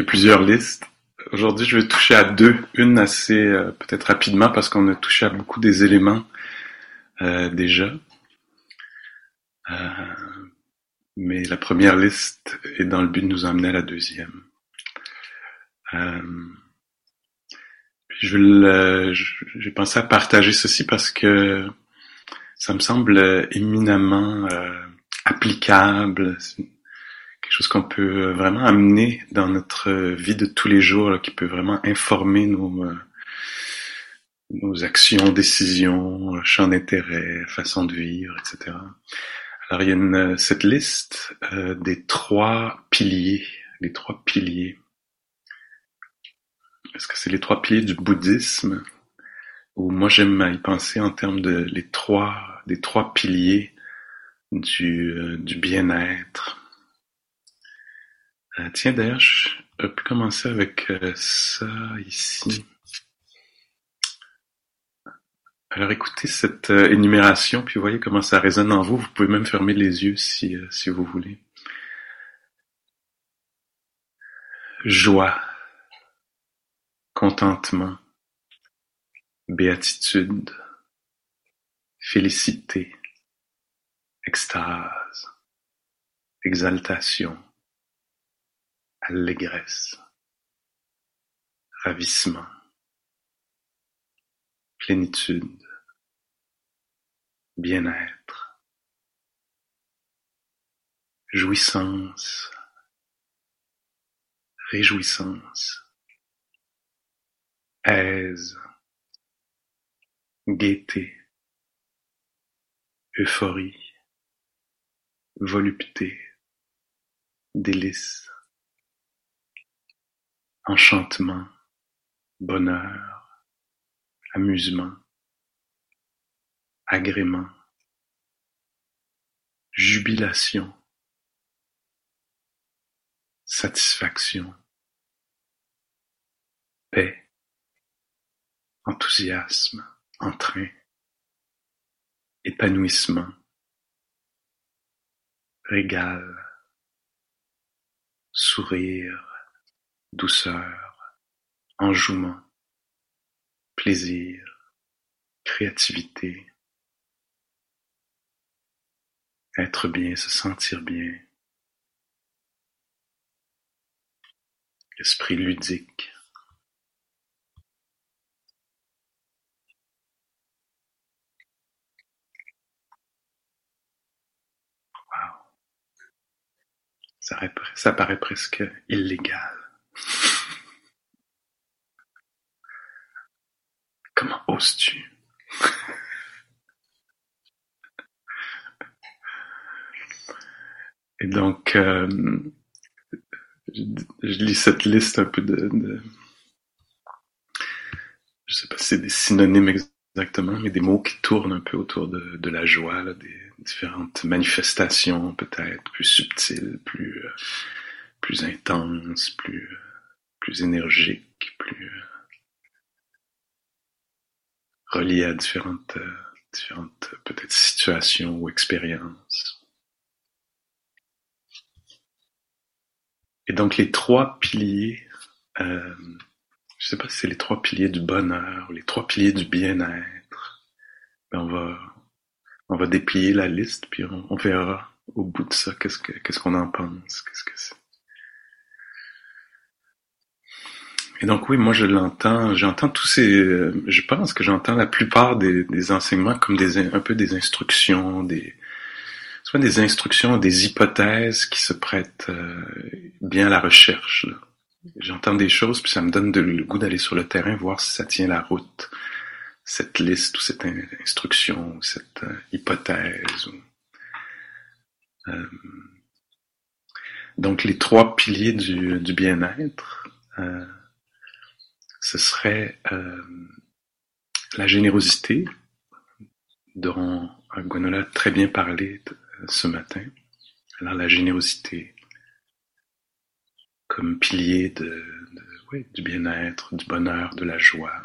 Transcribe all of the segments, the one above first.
a plusieurs listes. Aujourd'hui, je vais toucher à deux. Une assez euh, peut-être rapidement parce qu'on a touché à beaucoup des éléments euh, déjà. Euh, mais la première liste est dans le but de nous emmener à la deuxième. Euh, je j'ai pensé à partager ceci parce que ça me semble éminemment euh, applicable, quelque chose qu'on peut vraiment amener dans notre vie de tous les jours, qui peut vraiment informer nos, euh, nos actions, décisions, champs d'intérêt, façon de vivre, etc. Alors il y a une, cette liste euh, des trois piliers, les trois piliers. Est-ce que c'est les trois piliers du bouddhisme? Ou moi j'aime y penser en termes de les trois des trois piliers du, euh, du bien-être euh, tiens, d'ailleurs, je peux commencer avec euh, ça ici. Alors écoutez cette euh, énumération, puis voyez comment ça résonne en vous. Vous pouvez même fermer les yeux si, si vous voulez. Joie, contentement, béatitude, félicité, extase, exaltation, allégresse, ravissement, plénitude, bien-être, jouissance, réjouissance, aise, gaieté, euphorie, volupté, délice, enchantement, bonheur, amusement, agrément, jubilation, satisfaction, paix, enthousiasme, entrain, épanouissement, régal, sourire, douceur, enjouement, plaisir, créativité, être bien, se sentir bien, esprit ludique. Ça paraît presque illégal. Comment oses-tu? Et donc, euh, je, lis cette liste un peu de, de je sais pas si c'est des synonymes exactement, mais des mots qui tournent un peu autour de, la joie, des différentes manifestations peut-être plus subtiles, plus euh, plus intenses, plus plus énergiques, plus euh, reliés à différentes, euh, différentes peut-être situations ou expériences. Et donc les trois piliers, euh, je sais pas si c'est les trois piliers du bonheur, les trois piliers du bien-être. Ben on va, on va déplier la liste puis on, on verra au bout de ça qu'est-ce que, qu'est-ce qu'on en pense, qu'est-ce que c'est. Et donc oui, moi je l'entends, j'entends tous ces, euh, je pense que j'entends la plupart des, des, enseignements comme des un peu des instructions, des soit des instructions, des hypothèses qui se prêtent euh, bien à la recherche. J'entends des choses puis ça me donne le goût d'aller sur le terrain voir si ça tient la route, cette liste ou cette instruction ou cette euh, hypothèse. Ou, Donc les trois piliers du, du bien-être, euh, ce serait euh, la générosité, dont Gwenola a très bien parlé ce matin. Alors la générosité comme pilier du bien-être, du bonheur, de la joie.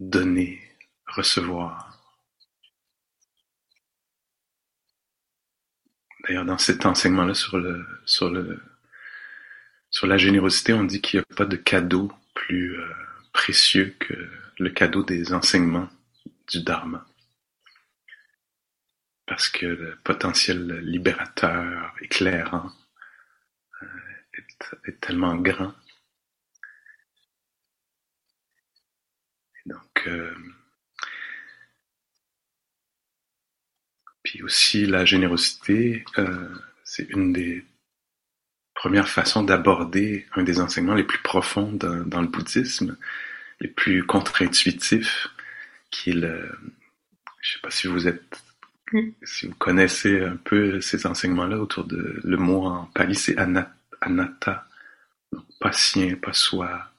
Donner, recevoir. D'ailleurs, dans cet enseignement-là sur la générosité, on dit qu'il n'y a pas de cadeau plus euh, précieux que le cadeau des enseignements du Dharma. Parce que le potentiel libérateur, éclairant, euh, est, tellement grand. Donc, euh, puis aussi la générosité, euh, c'est une des premières façons d'aborder un des enseignements les plus profonds dans, dans le bouddhisme, les plus contre-intuitifs, qui est le, je sais pas si vous êtes, si vous connaissez un peu ces enseignements-là autour de, le mot en pali c'est anatta, donc pas sien, pas soi.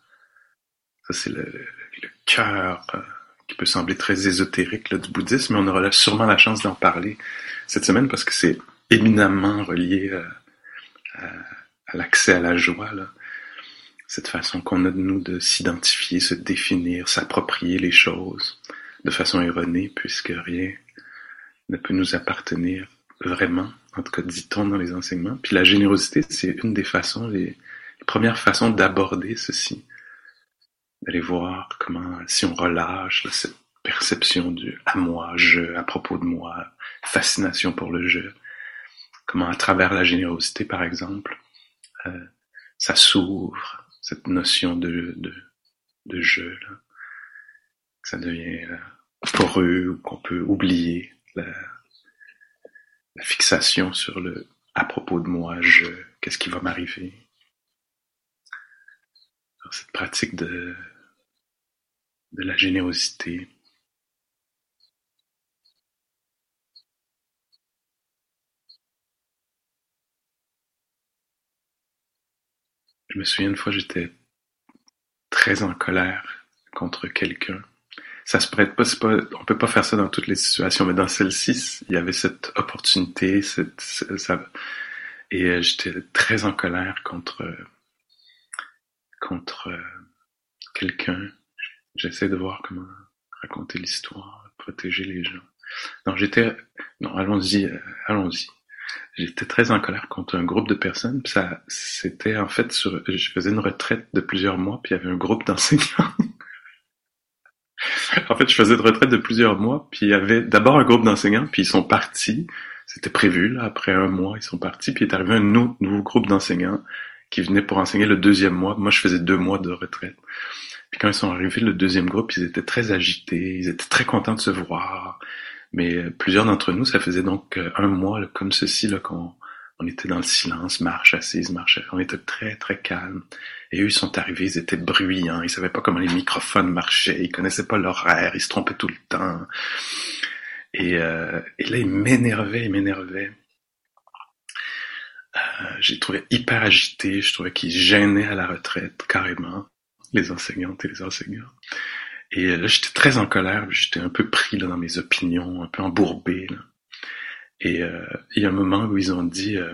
Ça c'est le, le cœur euh, qui peut sembler très ésotérique là, du bouddhisme, mais on aura sûrement la chance d'en parler cette semaine parce que c'est éminemment relié euh, à, à l'accès à la joie. Là cette façon qu'on a de nous de s'identifier, se définir, s'approprier les choses de façon erronée, puisque rien ne peut nous appartenir vraiment, en tout cas dit-on dans les enseignements. Puis la générosité, c'est une des façons, les premières façons d'aborder ceci, d'aller voir comment, si on relâche là, cette perception du à moi, je, à propos de moi, fascination pour le jeu, comment à travers la générosité, par exemple, euh, ça s'ouvre, cette notion de, de, de jeu, là. ça devient euh, poreux, ou qu'on peut oublier la, la, fixation sur le à propos de moi, je, qu'est-ce qui va m'arriver. Cette pratique de, de la générosité. Je me souviens une fois, j'étais très en colère contre quelqu'un. Ça se prête pas, pas, on peut pas faire ça dans toutes les situations, mais dans celle-ci, il y avait cette opportunité, cette, ça, et euh, j'étais très en colère contre, contre euh, quelqu'un. J'essaie de voir comment raconter l'histoire, protéger les gens. Non, j'étais, non, allons-y, euh, allons-y j'étais très en colère contre un groupe de personnes. ça, c'était en fait sur, je faisais une retraite de plusieurs mois, puis il y avait un groupe d'enseignants. en fait, je faisais une retraite de plusieurs mois, puis il y avait d'abord un groupe d'enseignants, puis ils sont partis. C'était prévu, là, après un mois, ils sont partis, puis est arrivé un autre nouveau groupe d'enseignants qui venait pour enseigner le deuxième mois. Moi, je faisais deux mois de retraite. Puis quand ils sont arrivés, le deuxième groupe, ils étaient très agités, ils étaient très contents de se voir. Mais euh, plusieurs d'entre nous, ça faisait donc euh, un mois comme ceci là qu'on on était dans le silence, marche assise, marche. On était très très calme. Et eux, ils sont arrivés, ils étaient bruyants, ils savaient pas comment les microphones marchaient, ils connaissaient pas l'horaire, ils se trompaient tout le temps. Et, euh, et là, ils m'énervaient, ils m'énervaient. Euh, j'ai trouvé hyper agité, je trouvais qu'ils gênaient à la retraite, carrément, les enseignantes et les enseignants. Et là, j'étais très en colère, j'étais un peu pris là, dans mes opinions, un peu embourbé. Là. Et euh, il y a un moment où ils ont dit euh,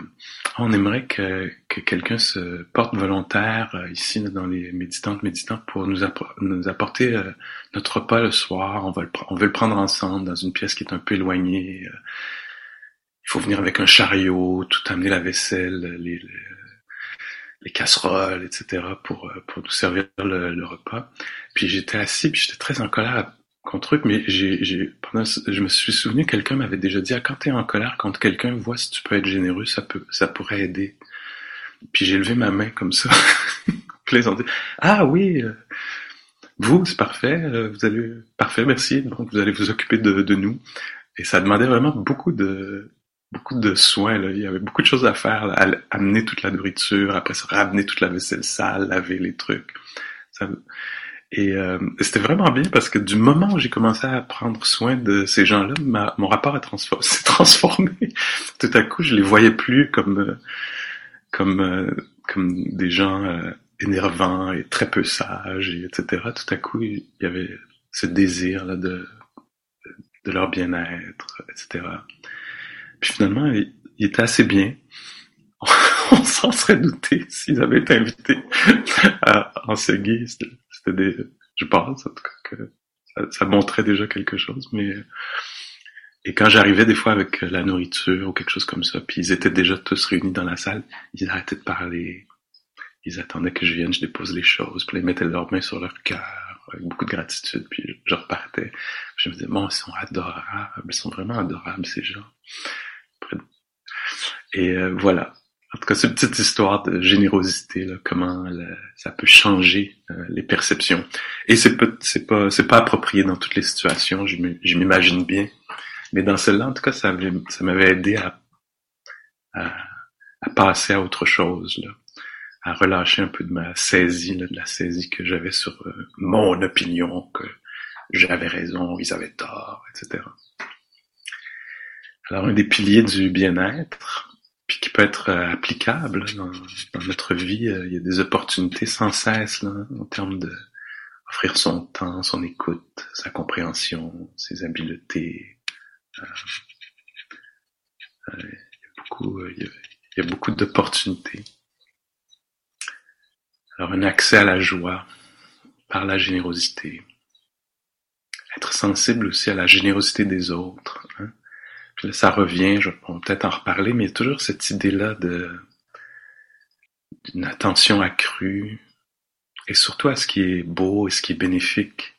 on aimerait que, que quelqu'un se porte volontaire euh, ici dans les méditantes méditants pour nous apporter euh, notre repas le soir. On va le on veut le prendre ensemble dans une pièce qui est un peu éloignée. Euh. il faut venir avec un chariot, tout amener la vaisselle, les, les les casseroles, etc. pour euh, pour nous servir le, le repas. Puis j'étais assis, puis j'étais très en colère contre eux, mais j'ai, j'ai pendant, je me suis souvenu quelqu'un m'avait déjà dit ah, quand t'es en colère contre quelqu'un, vois si tu peux être généreux, ça peut ça pourrait aider. Puis j'ai levé ma main comme ça. puis ah oui. Euh, vous, c'est parfait, euh, vous allez, parfait, merci. Donc, vous allez vous occuper de, de nous. Et ça demandait vraiment beaucoup de, beaucoup de soins. Là. Il y avait beaucoup de choses à faire, là, amener toute la nourriture, après ça ramener toute la vaisselle sale, laver les trucs. Et euh, c'était vraiment bien parce que du moment où j'ai commencé à prendre soin de ces gens-là, mon rapport s'est transformé. Tout à coup, je les voyais plus comme euh, comme euh, comme des gens euh, énervants et très peu sages, et etc. Tout à coup, il y avait ce désir là de de leur bien-être, etc. Puis finalement, il, il était assez bien. on s'en serait douté s'ils avaient été invités à enseigner. C'était des, je pense, en tout cas, que ça, montrait déjà quelque chose, mais, et quand j'arrivais des fois avec la nourriture ou quelque chose comme ça, puis ils étaient déjà tous réunis dans la salle, ils arrêtaient de parler. Ils attendaient que je vienne, je dépose les choses, puis ils mettaient leurs mains sur leur cœur avec beaucoup de gratitude, puis je repartais. Je me disais, bon, ils sont adorables, ils sont vraiment adorables, ces gens. Et euh, voilà. En tout cas, cette petite histoire de générosité, là, comment ça peut changer euh, les perceptions. Et c'est pas, c'est pas, c'est pas approprié dans toutes les situations. Je m'imagine bien, mais dans celle-là, en tout cas, ça, ça m'avait aidé à, à, passer à autre chose, là, à relâcher un peu de ma saisie, de la saisie que j'avais sur euh, mon opinion, que j'avais raison, ils avaient tort, etc. Alors, un des piliers du bien-être, puis qui peut être euh, applicable dans, notre vie. Euh, il y a des opportunités sans cesse là, en termes de offrir son temps, son écoute, sa compréhension, ses habiletés. Il y a beaucoup, il y a beaucoup d'opportunités. Alors un accès à la joie par la générosité. Être sensible aussi à la générosité des autres. Hein ça revient, je vais peut-être en reparler, mais il y a toujours cette idée-là de d'une attention accrue et surtout à ce qui est beau et ce qui est bénéfique.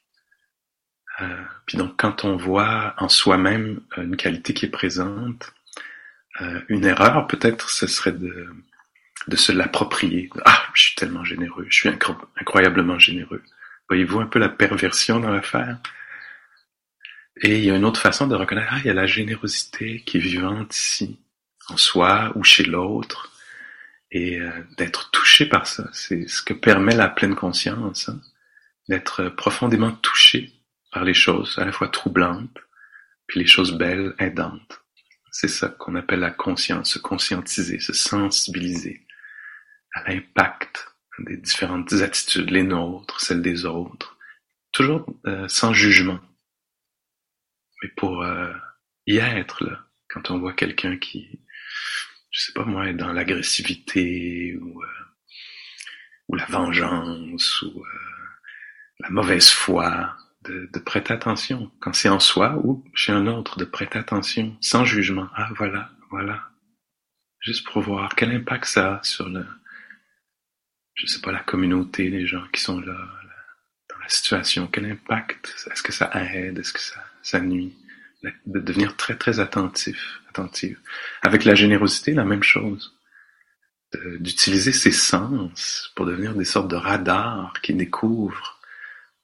Euh, puis donc quand on voit en soi-même une qualité qui est présente, euh, une erreur peut-être ce serait de, de se l'approprier. Ah, je suis tellement généreux, je suis incroyablement généreux. Voyez-vous un peu la perversion dans l'affaire? Et il y a une autre façon de reconnaître, ah, il y a la générosité qui est vivante ici, en soi ou chez l'autre, et euh, d'être touché par ça. C'est ce que permet la pleine conscience, hein, d'être profondément touché par les choses, à la fois troublantes, puis les choses belles, aidantes. C'est ça qu'on appelle la conscience, se conscientiser, se sensibiliser à l'impact des différentes attitudes, les nôtres, celles des autres, toujours euh, sans jugement. Mais pour euh, y être là, quand on voit quelqu'un qui, je sais pas moi, est dans l'agressivité ou euh, ou la vengeance ou euh, la mauvaise foi, de, de prêter attention. Quand c'est en soi ou chez un autre, de prêter attention sans jugement. Ah voilà, voilà, juste pour voir quel impact ça a sur le, je sais pas, la communauté, les gens qui sont là, dans la situation, quel impact, est-ce que ça aide, est-ce que ça sa nuit, de devenir très très attentif, attentive. Avec la générosité, la même chose. D'utiliser ses sens pour devenir des sortes de radars qui découvrent,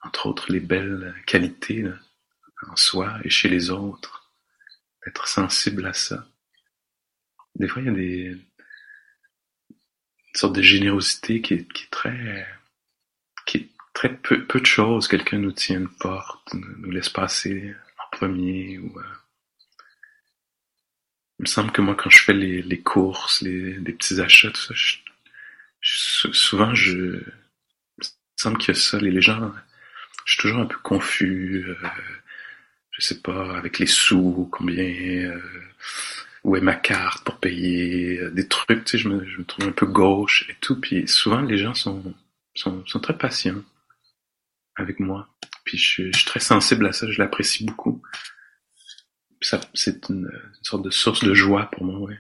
entre autres, les belles qualités en soi et chez les autres. D'être sensible à ça. Des fois, il y a des une sorte de générosité qui est, qui est très qui est très peu, peu de choses. Quelqu'un nous tient une porte, nous laisse passer premier ou euh, il me semble que moi quand je fais les, les courses, les, les petits achats, tout ça, souvent je il me semble qu'il y a ça, les gens je suis toujours un peu confus, euh, je sais pas, avec les sous, combien euh, où est ma carte pour payer, euh, des trucs, tu sais, je me, je me trouve un peu gauche et tout, puis souvent les gens sont, sont, sont très patients avec moi. Puis je, suis très sensible à ça, je l'apprécie beaucoup. Ça, c'est une, sorte de source de joie pour moi, ouais.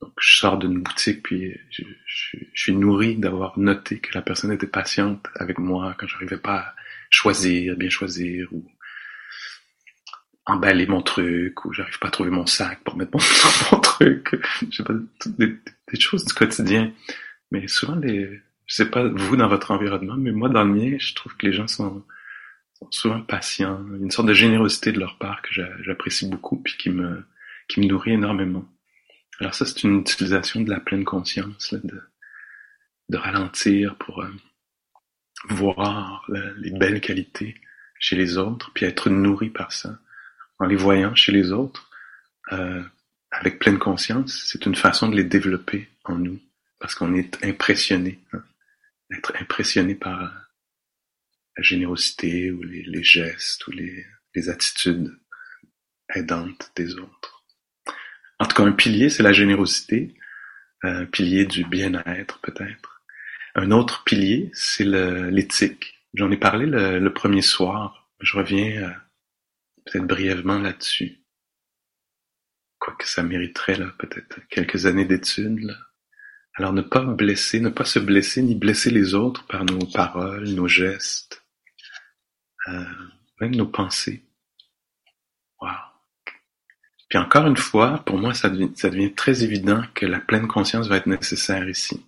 Donc je sors d'une boutique, puis je, je, suis nourri d'avoir noté que la personne était patiente avec moi quand j'arrivais pas à choisir, bien choisir, ou emballer mon truc, ou j'arrive pas à trouver mon sac pour mettre mon, truc. Je sais pas, des, choses du quotidien. Mais souvent les, je sais pas vous dans votre environnement, mais moi dans le mien, je trouve que les gens sont souvent patients, une sorte de générosité de leur part que j'apprécie beaucoup puis qui me, qui me nourrit énormément. Alors ça, c'est une utilisation de la pleine conscience, de, de ralentir pour, euh, voir les belles qualités chez les autres, puis être nourri par ça, en les voyant chez les autres, euh, avec pleine conscience, c'est une façon de les développer en nous, parce qu'on est impressionné, hein, être impressionné par la générosité ou les, gestes ou les, attitudes aidantes des autres. En tout cas, un pilier, c'est la générosité, un pilier du bien-être peut-être. Un autre pilier, c'est l'éthique. J'en ai parlé le, premier soir. Je reviens euh, peut-être brièvement là-dessus. Quoique ça mériterait là peut-être quelques années d'études. Alors ne pas blesser, ne pas se blesser ni blesser les autres par nos paroles, nos gestes, euh, même nos pensées. Wow. Puis encore une fois, pour moi, ça devient, très évident que la pleine conscience va être nécessaire ici.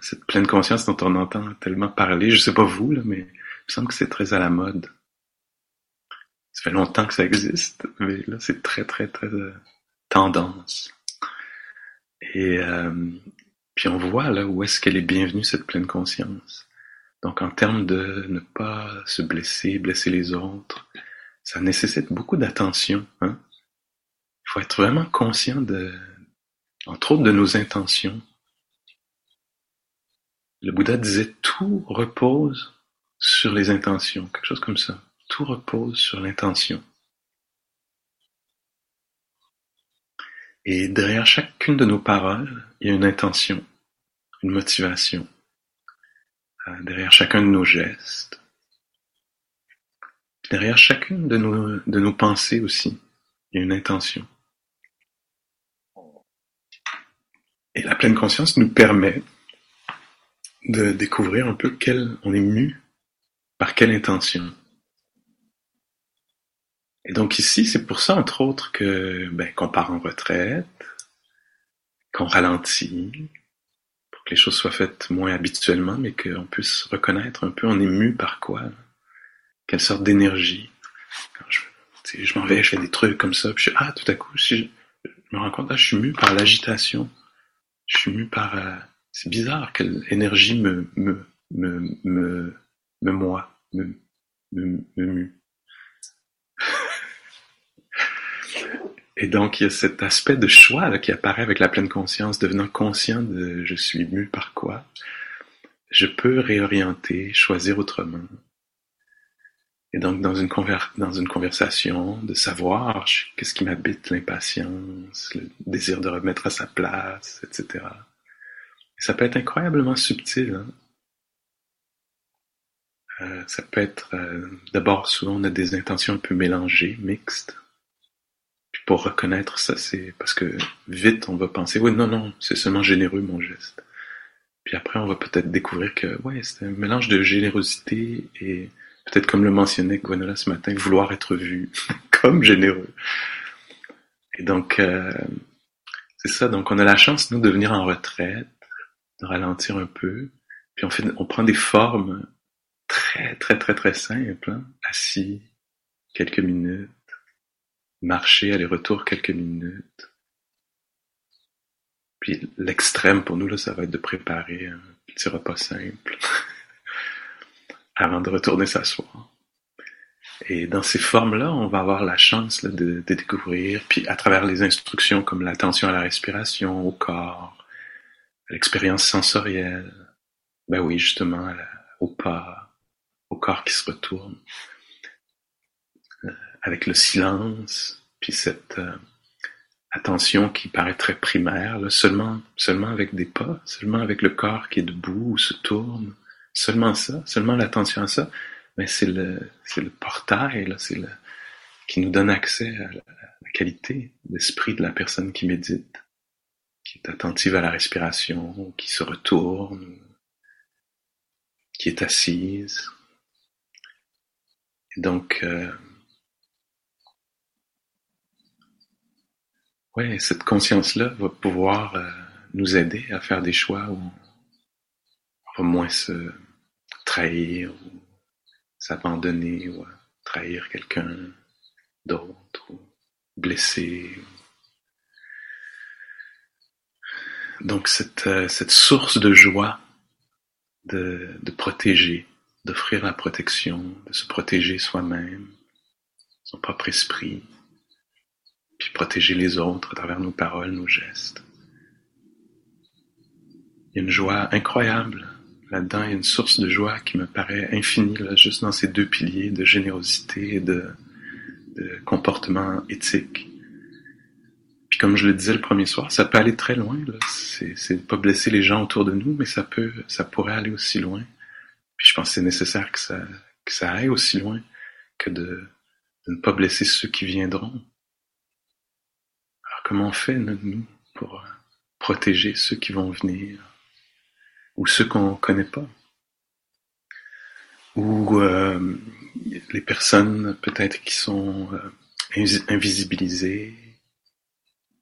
Cette pleine conscience dont on entend tellement parler, je sais pas vous, mais il me semble que c'est très à la mode. Ça fait longtemps que ça existe, mais là, c'est très, très, très euh, tendance. Et euh, puis on voit là où est-ce qu'elle est bienvenue, cette pleine conscience. Donc en termes de ne pas se blesser, blesser les autres, ça nécessite beaucoup d'attention. Hein? Il faut être vraiment conscient de, entre autres, de nos intentions. Le Bouddha disait tout repose sur les intentions, quelque chose comme ça. Tout repose sur l'intention. Et derrière chacune de nos paroles, il y a une intention, une motivation. Euh, derrière chacun de nos gestes. Derrière chacune de nos, de nos pensées aussi, il y a une intention. Et la pleine conscience nous permet de découvrir un peu quel, on est mu par quelle intention. Et donc ici, c'est pour ça, entre autres, que ben, qu'on part en retraite, qu'on ralentit, pour que les choses soient faites moins habituellement, mais qu'on puisse reconnaître un peu, on est mu par quoi, quelle sorte d'énergie. Je, je m'en vais, je fais des trucs comme ça, puis je, ah, tout à coup, je, je me rends compte, ah, je suis mu par l'agitation je suis mu par. Euh, c'est bizarre quelle énergie me me me me me moi me me, me. Et donc il y a cet aspect de choix là, qui apparaît avec la pleine conscience, devenant conscient de je suis mu par quoi. Je peux réorienter, choisir autrement. Et donc dans une, dans une conversation, de savoir qu'est-ce qui m'habite, l'impatience, le désir de remettre à sa place, etc. Et ça peut être incroyablement subtil. Hein? Euh, ça peut être, euh, d'abord, souvent on a des intentions un peu mélangées, mixtes. Pour reconnaître ça, c'est parce que vite on va penser, oui, non, non, c'est seulement généreux mon geste. Puis après on va peut-être découvrir que, ouais, c'est un mélange de générosité et peut-être comme le mentionnait Gwenola ce matin, vouloir être vu comme généreux. Et donc, euh, c'est ça. Donc, on a la chance, nous, de venir en retraite, de ralentir un peu, puis on, fait, on prend des formes très, très, très, très simples. Hein. Assis, quelques minutes, marcher, aller-retour, quelques minutes. Puis l'extrême pour nous, là, ça va être de préparer un petit repas simple. avant de retourner s'asseoir. Et dans ces formes-là, on va avoir la chance de, découvrir, puis à travers les instructions comme l'attention à la respiration, au corps, à l'expérience sensorielle, ben oui, justement, au pas, au corps qui se retourne, avec le silence, puis cette euh, attention qui paraît très primaire, seulement, seulement avec des pas, seulement avec le corps qui est debout ou se tourne, Seulement ça, seulement l'attention à ça, mais c'est le, c'est le portail, là, c'est le, qui nous donne accès à la, qualité d'esprit de la personne qui médite, qui est attentive à la respiration, qui se retourne, qui est assise. Donc, euh, ouais, cette conscience-là va pouvoir euh, nous aider à faire des choix où on va moins se trahir ou s'abandonner ou trahir quelqu'un d'autre ou blesser. Donc cette, euh, cette source de joie de, de protéger, d'offrir la protection, de se protéger soi-même, son propre esprit, puis protéger les autres à travers nos paroles, nos gestes. Il y a une joie incroyable là-dedans, il y a une source de joie qui me paraît infinie, là, juste dans ces deux piliers de générosité et de, de comportement éthique. Puis comme je le disais le premier soir, ça peut aller très loin. C'est, c'est pas blesser les gens autour de nous, mais ça peut, ça pourrait aller aussi loin. Puis je pense que c'est nécessaire que ça, que ça aille aussi loin que de, de ne pas blesser ceux qui viendront. Comment on fait nous pour protéger ceux qui vont venir ou ceux qu'on connaît pas? Ou euh, les personnes peut-être qui sont euh, invisibilisées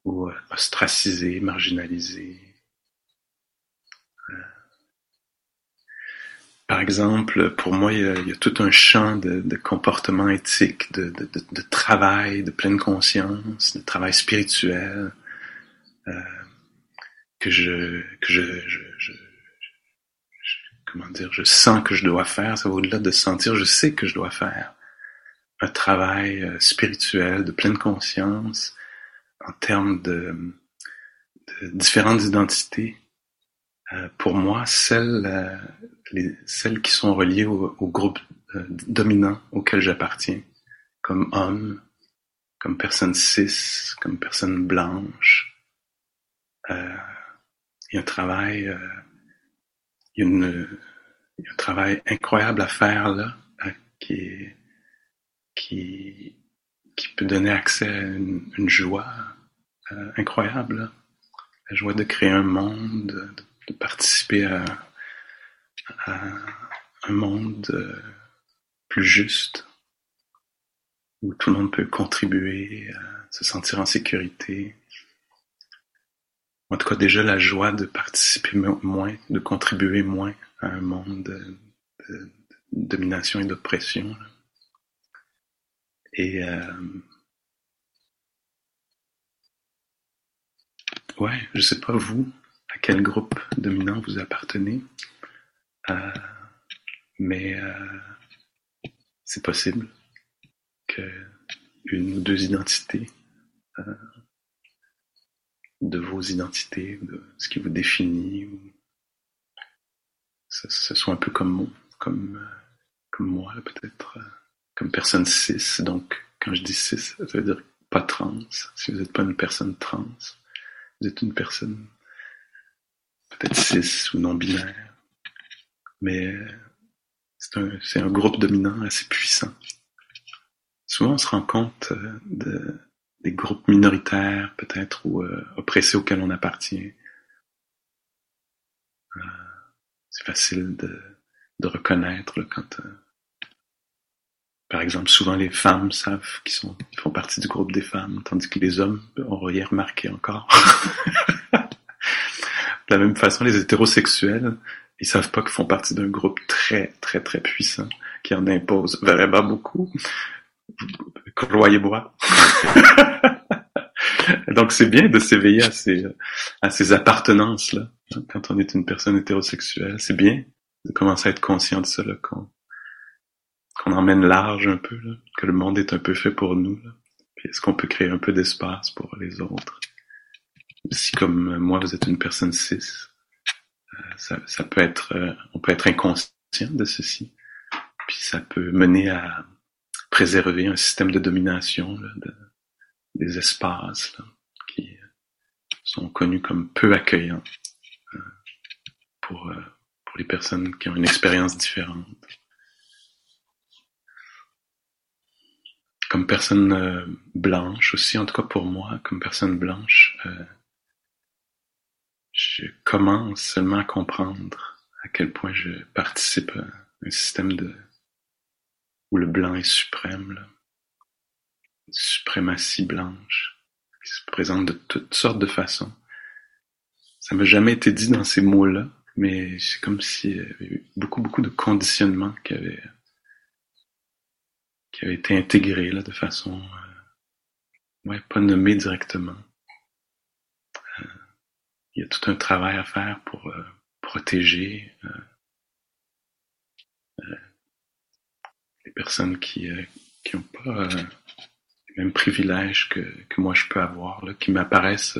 ou euh, ostracisées, marginalisées? Par exemple, pour moi, il y a, il y a tout un champ de, de comportement éthique, de, de, de, travail, de pleine conscience, de travail spirituel euh, que je que je, je, je comment dire, je sens que je dois faire, ça va au-delà de sentir, je sais que je dois faire un travail euh, spirituel de pleine conscience en termes de, de différentes identités. Euh, pour moi, celles, euh, celles qui sont reliées au, groupe euh, dominant auquel j'appartiens, comme homme, comme personne cis, comme personne blanche. Euh, il y a un travail il y un travail incroyable à faire là, qui, qui, peut donner accès à une, joie euh, incroyable. La joie de créer un monde, de, de participer à, un monde euh, plus juste, où tout le monde peut contribuer, à se sentir en sécurité, en tout cas déjà la joie de participer moins, de contribuer moins à un monde de, de, de domination et d'oppression. Et euh, ouais, je sais pas vous à quel groupe dominant vous appartenez, euh, mais euh, c'est possible que une ou deux identités euh, de vos identités, de ce qui vous définit, ce, soit un peu comme, comme, comme moi, peut-être, comme personne cis. Donc, quand je dis cis, ça veut dire pas trans. Si vous n'êtes pas une personne trans, vous êtes une personne peut-être cis ou non binaire. Mais c'est un, c'est un groupe dominant assez puissant. Souvent, on se rend compte euh, de, des groupes minoritaires peut-être ou euh, oppressés auxquels on appartient. Euh, c'est facile de, de reconnaître là, quand, euh, par exemple, souvent les femmes savent qu'ils sont, ils font partie du groupe des femmes, tandis que les hommes ont rien remarqué encore. de la même façon, les hétérosexuels, ils savent pas qu'ils font partie d'un groupe très, très, très puissant qui en impose vraiment beaucoup. Croyez-moi. Donc c'est bien de s'éveiller à ces, à ces appartenances-là. Quand on est une personne hétérosexuelle, c'est bien de commencer à être conscient de ça, qu'on qu'on emmène large un peu, là, que le monde est un peu fait pour nous. Là. Puis est-ce qu'on peut créer un peu d'espace pour les autres? Si comme moi vous êtes une personne cis, ça, ça peut être, euh, on peut être inconscient de ceci. Puis ça peut mener à préserver un système de domination là, de, des espaces là, qui sont connus comme peu accueillants euh, pour, euh, pour les personnes qui ont une expérience différente. Comme personne blanche aussi, en tout cas pour moi, comme personne blanche, je commence seulement à comprendre à quel point je participe à un système de où le blanc est suprême, là. Une suprématie blanche, qui se présente de toutes sortes de façons. Ça m'a jamais été dit dans ces mots-là, mais c'est comme s'il y avait eu beaucoup, beaucoup de conditionnements qui avaient, qui avaient été intégrés là, de façon euh, ouais, pas nommée directement. Euh, il y a tout un travail à faire pour euh, protéger, les personnes qui qui ont pas les mêmes privilèges que que moi je peux avoir, là, qui m'apparaissent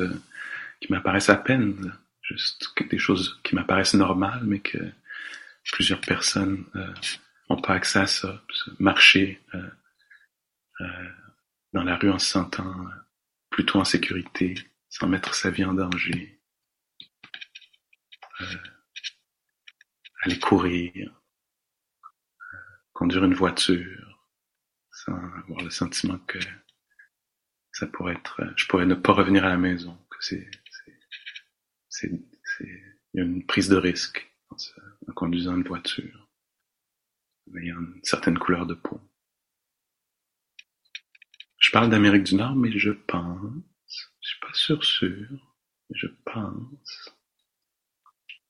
qui m'apparaissent à peine, juste que des choses qui m'apparaissent normales, mais que plusieurs personnes euh, ont pas accès à ça. Marcher euh, euh, dans la rue en se sentant plutôt en sécurité, sans mettre sa vie en danger. Aller courir, conduire une voiture, sans avoir le sentiment que ça pourrait être, je pourrais ne pas revenir à la maison, que c'est, c'est, il y a une prise de risque en conduisant une voiture, en ayant une certaine couleur de peau. Je parle d'Amérique du Nord, mais je pense, je suis pas sûr sûr, mais je pense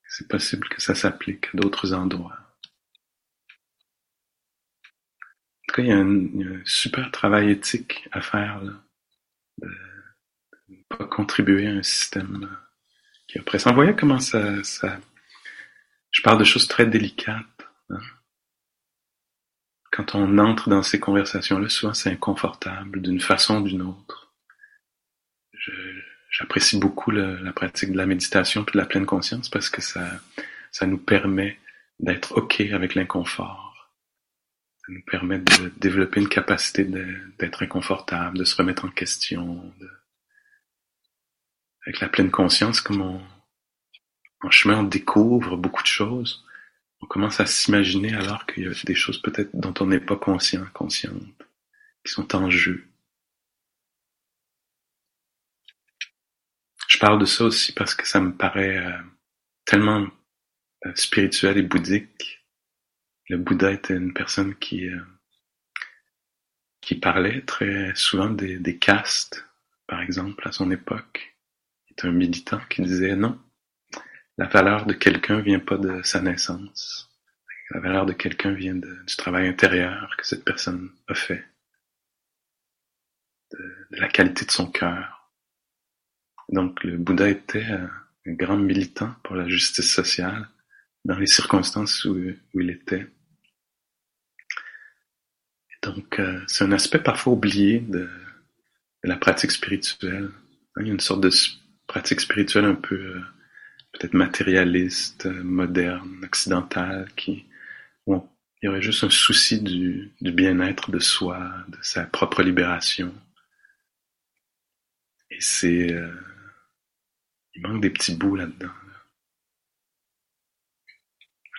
c'est possible que ça s'applique à d'autres endroits. En tout cas, il y, a un, super travail éthique à faire, là, de ne pas contribuer à un système qui oppresse. En voyant comment ça, ça je parle de choses très délicates. Hein. Quand on entre dans ces conversations-là, souvent c'est inconfortable d'une façon ou d'une autre. J'apprécie beaucoup la pratique de la méditation et de la pleine conscience parce que ça, ça nous permet d'être OK avec l'inconfort. Ça nous permet de développer une capacité d'être inconfortable, de se remettre en question. Avec la pleine conscience, comme on, en chemin, on découvre beaucoup de choses. On commence à s'imaginer alors qu'il y a des choses peut-être dont on n'est pas conscient, consciente, qui sont en jeu. Parle de ça aussi parce que ça me paraît euh, tellement euh, spirituel et bouddhique. Le Bouddha était une personne qui euh, qui parlait très souvent des, castes, par exemple, à son époque. Il était un militant qui disait non, la valeur de quelqu'un vient pas de sa naissance. La valeur de quelqu'un vient de, du travail intérieur que cette personne a fait, de, la qualité de son cœur. Donc le Bouddha était un, grand militant pour la justice sociale dans les circonstances où, il était. donc euh, c'est un aspect parfois oublié de, la pratique spirituelle. Il y a une sorte de pratique spirituelle un peu euh, peut-être matérialiste, moderne, occidental, qui où il y aurait juste un souci du, du bien-être de soi, de sa propre libération. Et c'est euh, il manque des petits bouts là-dedans.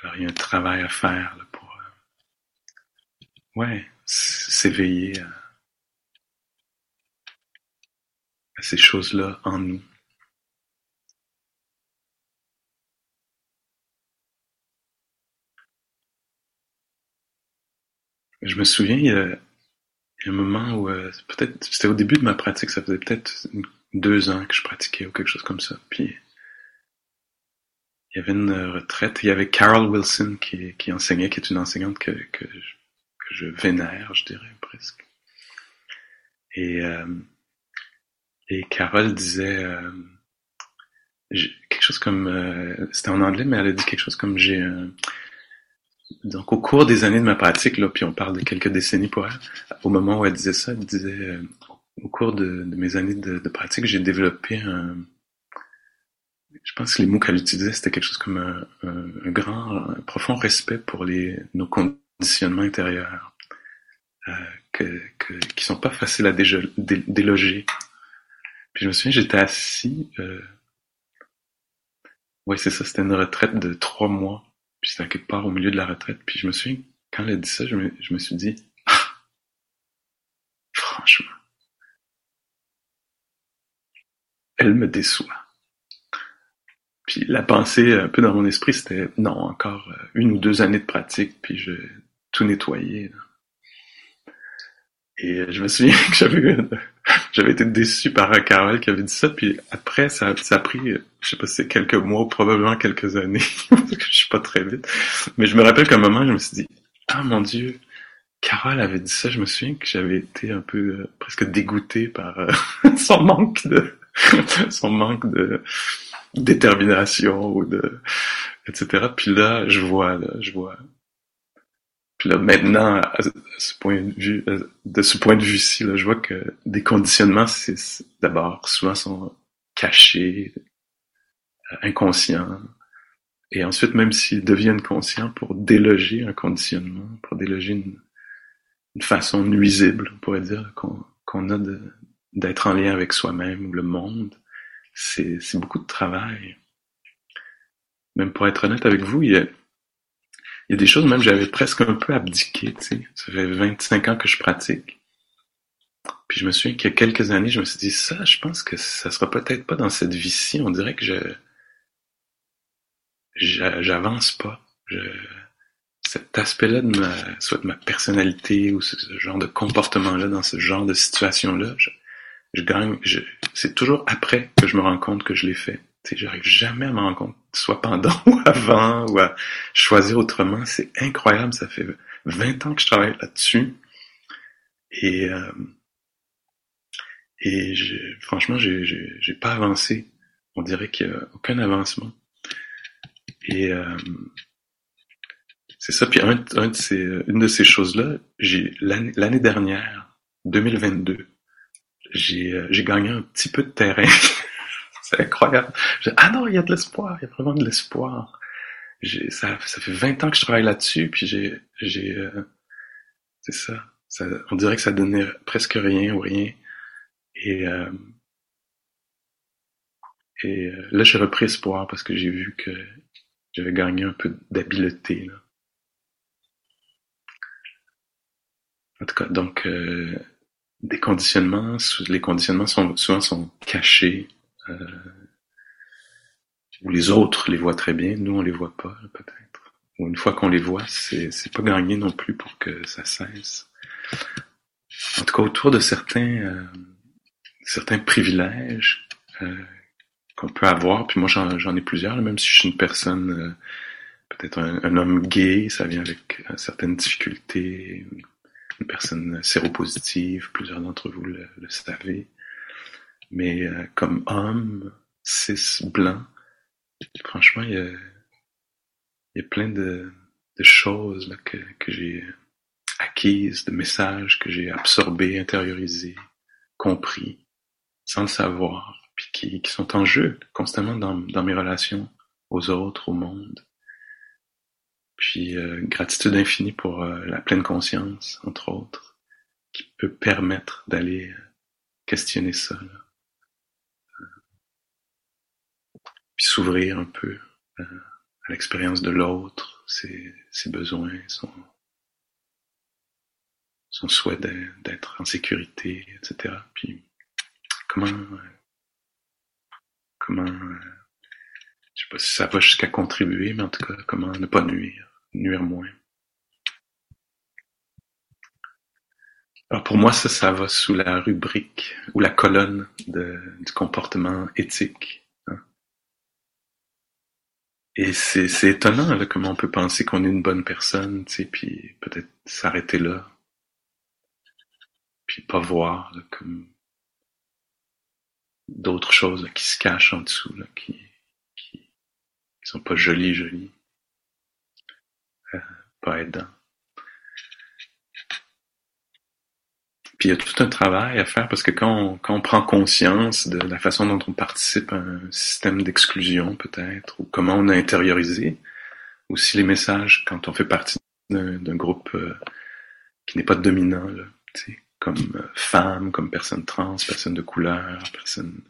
Alors il y a un travail à faire pour euh, ouais s'éveiller à, ces choses-là en nous. Je me souviens, il y a, un moment où, euh, peut-être, c'était au début de ma pratique, ça faisait peut-être deux ans que je pratiquais ou quelque chose comme ça. Puis, il y avait une retraite, il y avait Carol Wilson qui, enseignait, qui est une enseignante que, que, je, vénère, je dirais presque. Et, euh, Carol disait euh, quelque chose comme, c'était en anglais, mais elle a dit quelque chose comme j'ai donc au cours des années de ma pratique, là, puis on parle de quelques décennies pour elle, au moment où elle disait ça, elle disait euh, au cours de, mes années de, pratique, j'ai développé un je pense que les mots qu'elle utilisait, c'était quelque chose comme un, grand, un profond respect pour les nos conditionnements intérieurs, euh, que, que, qui sont pas faciles à déloger. Puis je me souviens, j'étais assis, euh... ouais c'est ça, c'était une retraite de trois mois puis c'était quelque part au milieu de la retraite. Puis je me souviens, quand elle a dit ça, je me, je me suis dit, ah, franchement, elle me déçoit. Puis la pensée un peu dans mon esprit, c'était non, encore euh, une ou deux années de pratique, puis je tout nettoyer. Et je me souviens que j'avais j'avais été déçu par Carole qui avait dit ça, puis après, ça, a pris, je sais pas c'est quelques mois, probablement quelques années, parce que je suis pas très vite. Mais je me rappelle qu'à un moment, je me suis dit, ah mon dieu, Carole avait dit ça, je me souviens que j'avais été un peu euh, presque dégoûté par euh, son manque de son manque de détermination ou de etc. Puis là, je vois, là, je vois Puis là, maintenant, à ce point de vue, de ce point de vue-ci, là, je vois que des conditionnements, c'est d'abord souvent sont cachés, euh, inconscients, et ensuite, même s'ils deviennent conscients pour déloger un conditionnement, pour déloger une, façon nuisible, on pourrait dire, qu'on a d'être en lien avec soi-même ou le monde, c'est beaucoup de travail. Même pour être honnête avec vous, il y a, des choses, même j'avais presque un peu abdiqué, tu sais. Ça fait 25 ans que je pratique. Puis je me souviens qu'il y a quelques années, je me suis dit, ça, je pense que ça sera peut-être pas dans cette vie-ci. On dirait que je, j'avance pas. Cet aspect-là de ma, soit de ma personnalité ou ce, genre de comportement-là dans ce genre de situation-là, je gagne, je, c'est toujours après que je me rends compte que je l'ai fait. Tu sais, j'arrive jamais à me rendre compte, soit pendant ou avant, ou à choisir autrement. C'est incroyable, ça fait 20 ans que je travaille là-dessus. Et, euh, et franchement, j'ai, pas avancé. On dirait qu'il n'y a aucun avancement. Et euh, c'est ça. Puis un, de ces, une de ces choses-là, j'ai l'année dernière, 2022, j'ai, euh, j'ai gagné un petit peu de terrain c'est incroyable. ah non, il y a de l'espoir, il y a vraiment de l'espoir. Ça, ça fait 20 ans que je travaille là-dessus, puis j'ai, j'ai, euh, c'est ça, ça, On dirait que ça donnait presque rien ou rien. Et, euh, et euh, là, j'ai repris espoir parce que j'ai vu que j'avais gagné un peu d'habileté. En tout cas, donc, euh, des conditionnements, les conditionnements sont, souvent sont cachés euh, les autres les voient très bien, nous on les voit pas peut-être. Ou une fois qu'on les voit, c'est c'est pas gagné non plus pour que ça cesse. En tout cas, autour de certains euh, certains privilèges euh, qu'on peut avoir, puis moi j'en ai plusieurs, même si je suis une personne euh, peut-être un, homme gay, ça vient avec certaines difficultés, une personne séropositive, plusieurs d'entre vous le, le savez. Mais euh, comme homme, cis, blanc, franchement, il y a, il y a plein de, de choses là, que, que j'ai acquises, de messages que j'ai absorbés, intériorisés, compris, sans le savoir, puis qui, qui sont en jeu constamment dans, dans mes relations aux autres, au monde. Puis euh, gratitude infinie pour euh, la pleine conscience, entre autres, qui peut permettre d'aller questionner ça. Là. puis s'ouvrir un peu euh, à l'expérience de l'autre, ses, ses besoins, son, son souhait d'être en sécurité, etc. Puis comment comment je sais pas si ça va jusqu'à contribuer, mais en tout cas comment ne pas nuire, nuire moins. Alors pour moi, ça, ça va sous la rubrique ou la colonne de, du comportement éthique et c'est, c'est étonnant là, comment on peut penser qu'on est une bonne personne, tu sais, puis peut-être s'arrêter là, puis pas voir là, comme d'autres choses qui se cachent en dessous, là, qui, qui, qui sont pas jolies, jolies, aidants. Puis il y a tout un travail à faire parce que quand on, on prend conscience de la façon dont on participe à un système d'exclusion peut-être, ou comment on a intériorisé aussi les messages quand on fait partie d'un groupe euh, qui n'est pas dominant, là, comme euh, femme, comme personne trans, personne de couleur, personne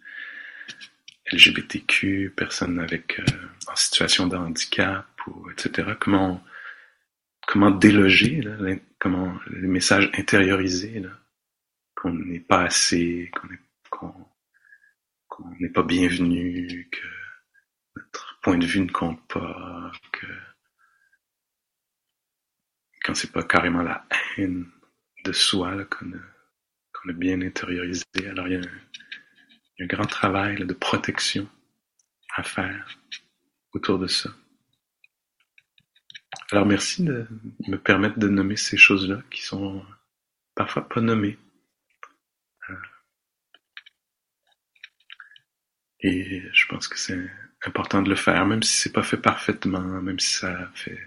LGBTQ, personne avec euh, en situation de handicap, ou etc. Comment comment déloger, là, comment les messages intériorisés là, qu'on n'est pas assez, qu'on n'est pas bienvenu, que notre point de vue ne compte pas, que quand c'est pas carrément la haine de soi qu'on a, bien intériorisé, alors il y a un, grand travail de protection à faire autour de ça. Alors merci de me permettre de nommer ces choses-là qui sont parfois pas nommées. Et je pense que c'est important de le faire, même si c'est pas fait parfaitement, même si ça fait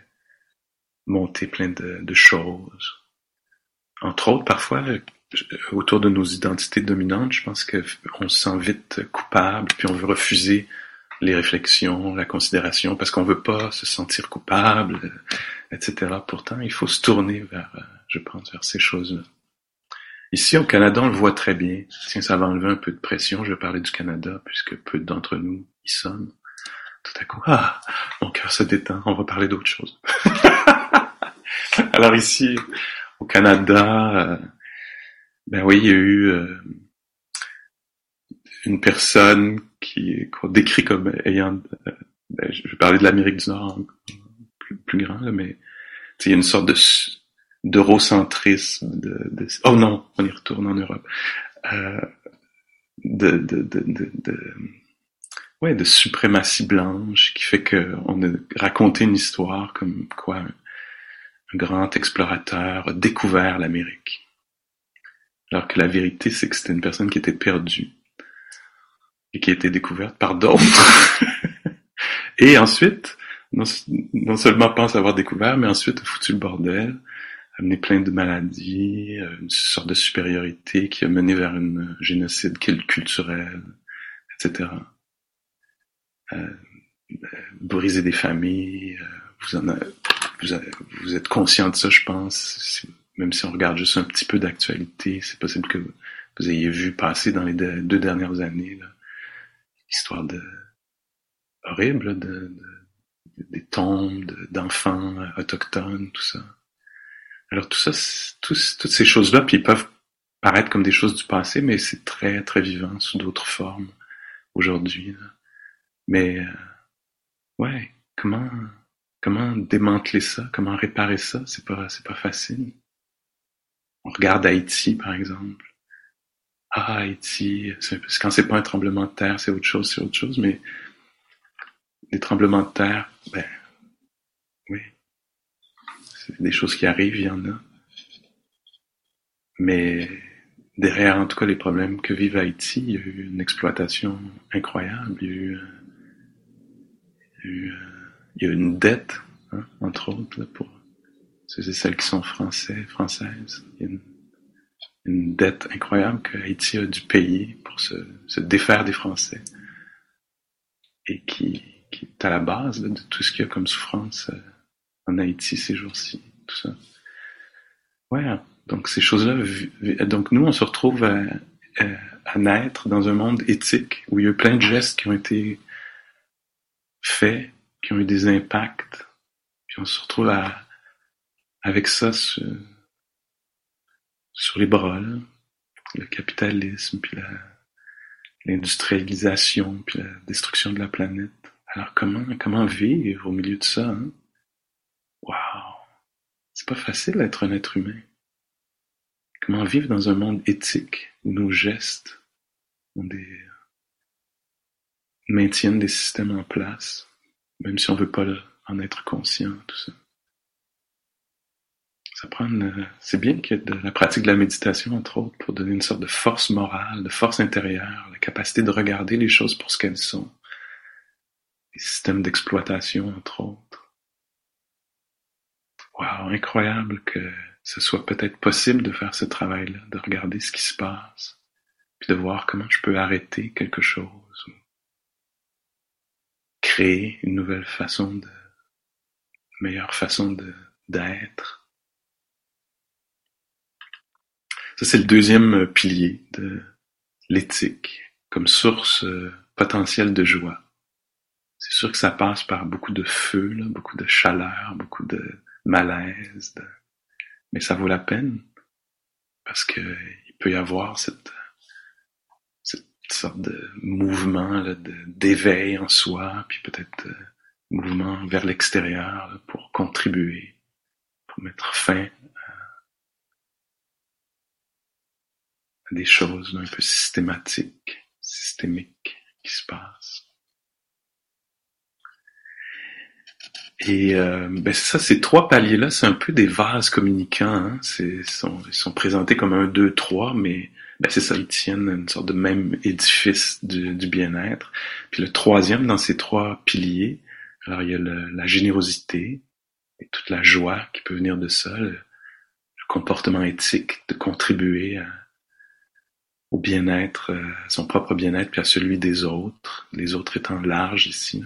monter plein de, de choses. Entre autres, parfois, autour de nos identités dominantes, je pense qu'on se sent vite coupable, puis on veut refuser les réflexions, la considération, parce qu'on veut pas se sentir coupable, etc. Pourtant, il faut se tourner vers, je pense, vers ces choses-là. Ici, au Canada, on le voit très bien. Tiens, ça va enlever un peu de pression. Je vais parler du Canada, puisque peu d'entre nous y sommes. Tout à coup, ah, mon cœur se détend. On va parler d'autre chose. Alors ici, au Canada, euh, ben oui, il y a eu euh, une personne qui qu'on décrit comme ayant, ben, je vais parler de l'Amérique du Nord plus, plus grand, là, mais il y a une sorte de d'eurocentrisme, de, de, oh non, on y retourne en Europe, euh, de, de, de, de, ouais, de suprématie blanche qui fait que on a raconté une histoire comme quoi un grand explorateur a découvert l'Amérique. Alors que la vérité, c'est que c'était une personne qui était perdue et qui a été découverte par d'autres. et ensuite, non, non, seulement pense avoir découvert, mais ensuite a foutu le bordel, amené plein de maladies, euh, une sorte de supériorité qui a mené vers un génocide culturel, etc. Euh, briser des familles, euh, vous, en vous, vous, êtes conscient de ça, je pense. Même si on regarde juste un petit peu d'actualité, c'est possible que vous ayez vu passer dans les deux dernières années l'histoire de horrible de, de, des tombes d'enfants autochtones, tout ça. Alors tout ça, toutes ces choses-là, puis ils peuvent paraître comme des choses du passé, mais c'est très très vivant sous d'autres formes aujourd'hui. Mais euh, ouais, comment comment démanteler ça, comment réparer ça, c'est pas c'est pas facile. On regarde Haïti par exemple. Ah Haïti, quand c'est pas un tremblement de terre, c'est autre chose, c'est autre chose, mais des tremblements de terre, ben oui, c'est des choses qui arrivent, il y en a. Mais derrière, en tout cas, les problèmes que vivent Haïti, il y a eu une exploitation incroyable, il y a eu, il y a eu, une dette, hein, entre autres, pour ceux et celles qui sont français, françaises. Il y a une dette incroyable que Haïti a dû payer pour se, se défaire des Français et qui, qui est à la base de tout ce qu'il y a comme souffrance euh, en Haïti ces jours-ci, tout ça. Ouais, donc ces choses-là, donc nous on se retrouve à, à, naître dans un monde éthique où il y a eu plein de gestes qui ont été faits, qui ont eu des impacts, puis on se retrouve à, avec ça sur les bras, le capitalisme, puis l'industrialisation, puis la destruction de la planète. Alors comment comment vivre au milieu de ça hein? Waouh! C'est pas facile d'être un être humain. Comment vivre dans un monde éthique où nos gestes ont des... maintiennent des systèmes en place, même si on veut pas en être conscient, tout ça? Ça prend C'est bien qu'il y ait de la pratique de la méditation, entre autres, pour donner une sorte de force morale, de force intérieure, la capacité de regarder les choses pour ce qu'elles sont. Les systèmes d'exploitation, entre autres Wow, incroyable que ce soit peut-être possible de faire ce travail-là, de regarder ce qui se passe, puis de voir comment je peux arrêter quelque chose, ou créer une nouvelle façon de, une meilleure façon de, d'être. C'est le deuxième pilier de l'éthique, comme source euh, potentielle de joie. C'est sûr que ça passe par beaucoup de feu, beaucoup de chaleur, beaucoup de malaise, mais ça vaut la peine parce que il peut y avoir cette, sorte de mouvement d'éveil en soi, puis peut-être euh, mouvement vers l'extérieur pour contribuer, pour mettre fin à, à des choses un peu systématiques, systémiques qui se passent. Et euh, ben ça, ces trois paliers-là, c'est un peu des vases communicants. Hein? C'est, sont, ils sont présentés comme un, deux, trois, mais ben c'est ça, ils tiennent une sorte de même édifice du, du bien-être. Puis le troisième dans ces trois piliers, alors il y a le, la générosité, et toute la joie qui peut venir de ça, le, comportement éthique de contribuer au bien-être, euh, son propre bien-être, puis à celui des autres, les autres étant larges ici.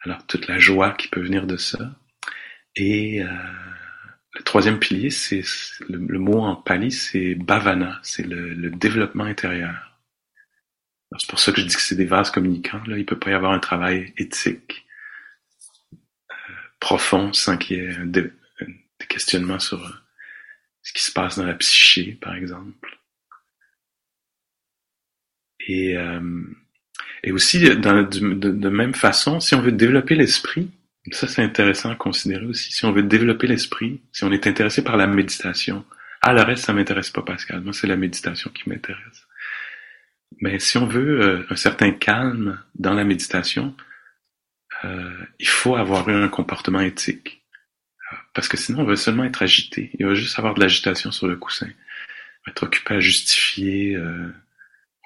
Alors toute la joie qui peut venir de ça. Et euh, le troisième pilier, c'est le, mot en pali, c'est bhavana, c'est le, développement intérieur. C'est pour ça que je dis que c'est des vases communicants. Là. Il peut pas y avoir un travail éthique euh, profond sans qu'il y ait des questionnements sur euh, ce qui se passe dans la psyché, par exemple. Et, euh, et aussi, de, même façon, si on veut développer l'esprit, ça, c'est intéressant à considérer aussi. Si on veut développer l'esprit, si on est intéressé par la méditation, ah, le reste, ça m'intéresse pas, Pascal. Moi, c'est la méditation qui m'intéresse. Mais si on veut euh, un certain calme dans la méditation, euh, il faut avoir eu un comportement éthique. Parce que sinon, on va seulement être agité. Il va juste avoir de l'agitation sur le coussin. On va être occupé à justifier euh,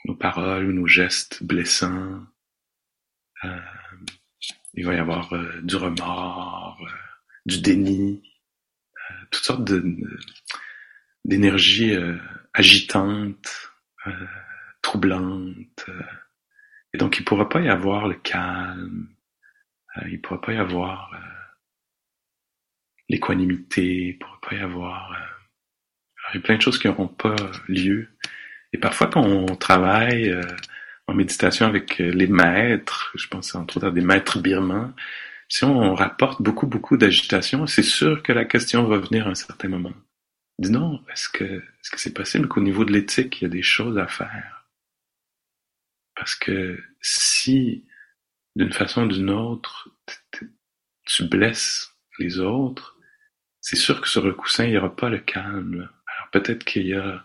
nos paroles ou nos gestes blessants. Euh, il va y avoir euh, du remords, euh, du déni, toutes sortes d'énergies agitantes, troublantes. et donc il ne pourra pas y avoir le calme, il ne pourra pas y avoir l'équanimité, il ne pourra pas y avoir... il y a plein de choses qui n'auront pas lieu. Et parfois quand on travaille en méditation avec euh, les maîtres, je pense entre autres à des maîtres birmans, si on rapporte beaucoup, beaucoup d'agitation, c'est sûr que la question va venir à un certain moment. Dis non, est-ce que est-ce que c'est possible qu'au niveau de l'éthique, il y a des choses à faire? Parce que si, d'une façon ou d'une autre, tu blesses les autres, c'est sûr que sur le coussin, il n'y aura pas le calme. Alors peut-être qu'il y a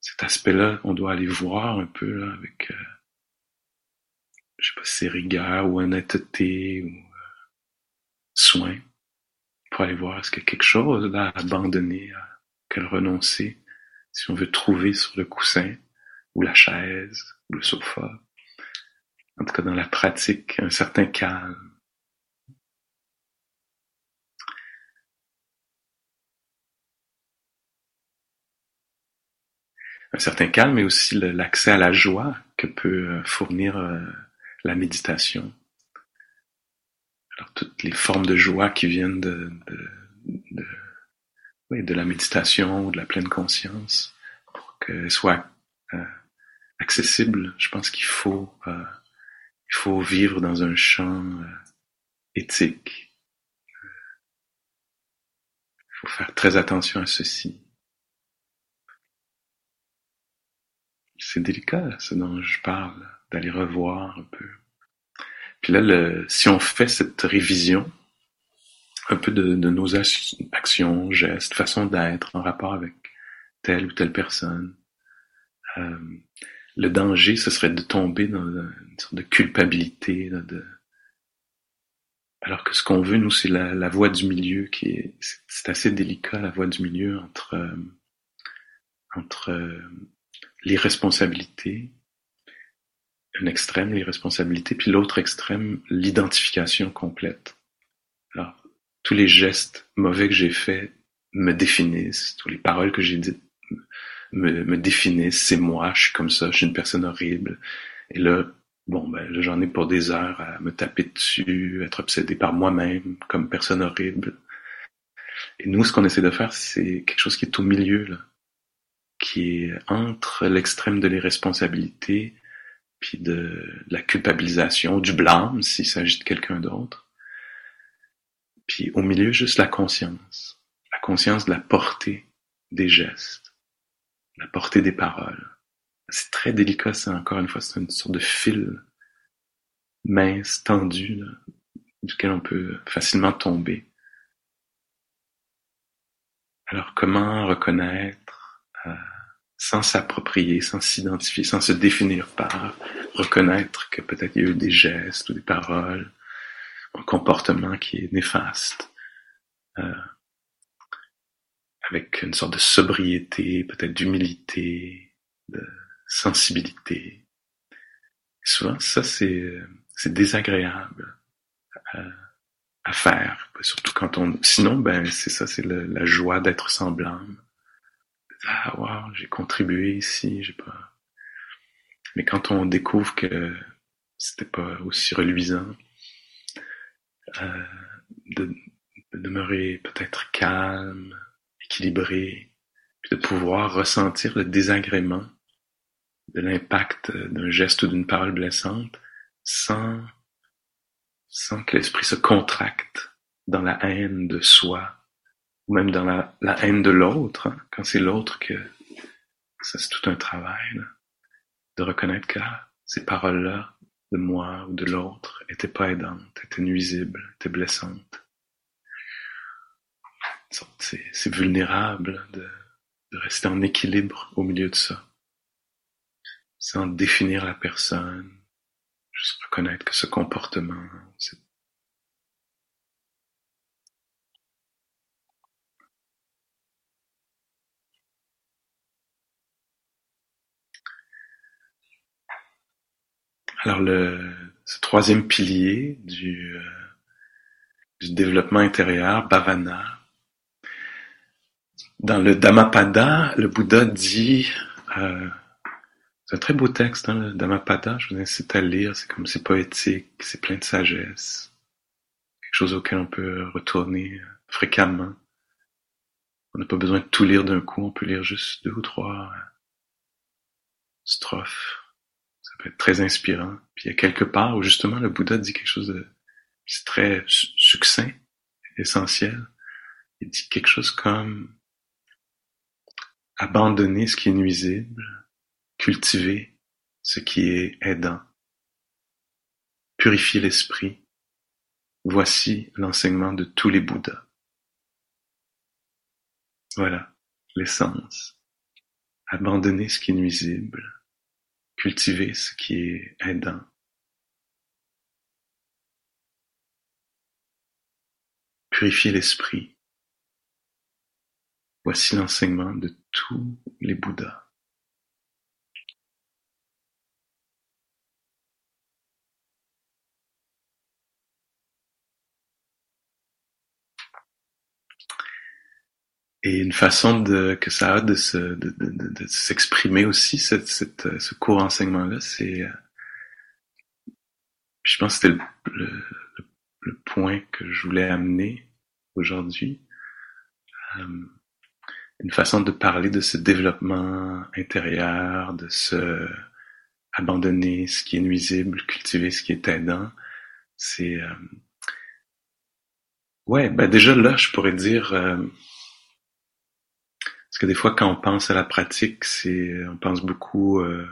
cet aspect-là, on doit aller voir un peu là, avec, euh, je sais pas si c'est rigueur ou honnêteté ou euh, soin, pour aller voir est-ce qu'il y a quelque chose à abandonner, à quel renoncer, si on veut trouver sur le coussin ou la chaise ou le sofa. En tout cas, dans la pratique, un certain calme. Un certain calme, mais aussi l'accès à la joie que peut euh, fournir euh, la méditation. Alors toutes les formes de joie qui viennent de, de, oui, de la méditation ou de la pleine conscience, pour qu'elles soient euh, accessibles, je pense qu'il faut, il faut vivre dans un champ éthique. Il faut faire très attention à ceci. C'est délicat, ce dont je parle, d'aller revoir un peu. Puis là, le, si on fait cette révision, un peu de, nos actions, gestes, façon d'être en rapport avec telle ou telle personne, euh, le danger, ce serait de tomber dans une sorte de culpabilité, de... alors que ce qu'on veut, nous, c'est la, la voie du milieu qui est, c'est assez délicat, la voie du milieu entre, euh, entre euh, l'irresponsabilité, un extrême, l'irresponsabilité, puis l'autre extrême, l'identification complète. Alors, tous les gestes mauvais que j'ai faits me définissent, toutes les paroles que j'ai dites me, définissent, c'est moi, je suis comme ça, je suis une personne horrible. Et là, bon, ben, j'en ai pour des heures à me taper dessus, être obsédé par moi-même comme personne horrible. Et nous, ce qu'on essaie de faire, c'est quelque chose qui est au milieu, là qui est entre l'extrême de l'irresponsabilité puis de, la culpabilisation, du blâme s'il s'agit de quelqu'un d'autre. Puis au milieu, juste la conscience. La conscience de la portée des gestes, la portée des paroles. C'est très délicat, c'est encore une fois, c'est une sorte de fil mince, tendu, duquel on peut facilement tomber. Alors comment reconnaître euh, sans s'approprier, sans s'identifier, sans se définir par, reconnaître que peut-être il y a eu des gestes ou des paroles, un comportement qui est néfaste, euh, avec une sorte de sobriété, peut-être d'humilité, de sensibilité. souvent, ça, c'est, c'est désagréable à, à faire. Surtout quand on, sinon, ben, c'est ça, c'est la joie d'être semblable. Ah, wow, j'ai contribué ici, j'ai pas. Mais quand on découvre que c'était pas aussi reluisant, euh, de, de demeurer peut-être calme, équilibré, puis de pouvoir ressentir le désagrément de l'impact d'un geste ou d'une parole blessante sans, sans que l'esprit se contracte dans la haine de soi ou même dans la, haine de l'autre, hein, quand c'est l'autre que ça c'est tout un travail de reconnaître que ah, ces paroles-là de moi ou de l'autre étaient pas aidantes, étaient nuisibles, étaient blessantes. C'est vulnérable de, de rester en équilibre au milieu de ça, sans définir la personne, juste reconnaître que ce comportement, Alors le ce troisième pilier du, euh, développement intérieur, bhavana, dans le Dhammapada, le Bouddha dit, euh, c'est un très beau texte, hein, le Dhammapada, je vous incite à lire, c'est comme c'est poétique, c'est plein de sagesse, quelque chose auquel on peut retourner fréquemment. On n'a pas besoin de tout lire d'un coup, on peut lire juste deux ou trois strophes. Peut être très inspirant. Puis il y a quelque part où justement le Bouddha dit quelque chose de très succinct, essentiel. Il dit quelque chose comme abandonner ce qui est nuisible, cultiver ce qui est aidant, purifier l'esprit. Voici l'enseignement de tous les Bouddhas. Voilà l'essence. Abandonner ce qui est nuisible, cultiver ce qui est aidant. Purifier l'esprit. Voici l'enseignement de tous les Bouddhas. Et une façon de, que ça a de, se, de, de, de s'exprimer aussi, cette, cette, ce court enseignement-là, c'est... Euh, je pense que c'était le, le, le, point que je voulais amener aujourd'hui. Euh, une façon de parler de ce développement intérieur, de se abandonner ce qui est nuisible, cultiver ce qui est aidant. C'est... Euh, ouais, ben déjà là, je pourrais dire... Euh, que des fois, quand on pense à la pratique, c'est, on pense beaucoup, euh,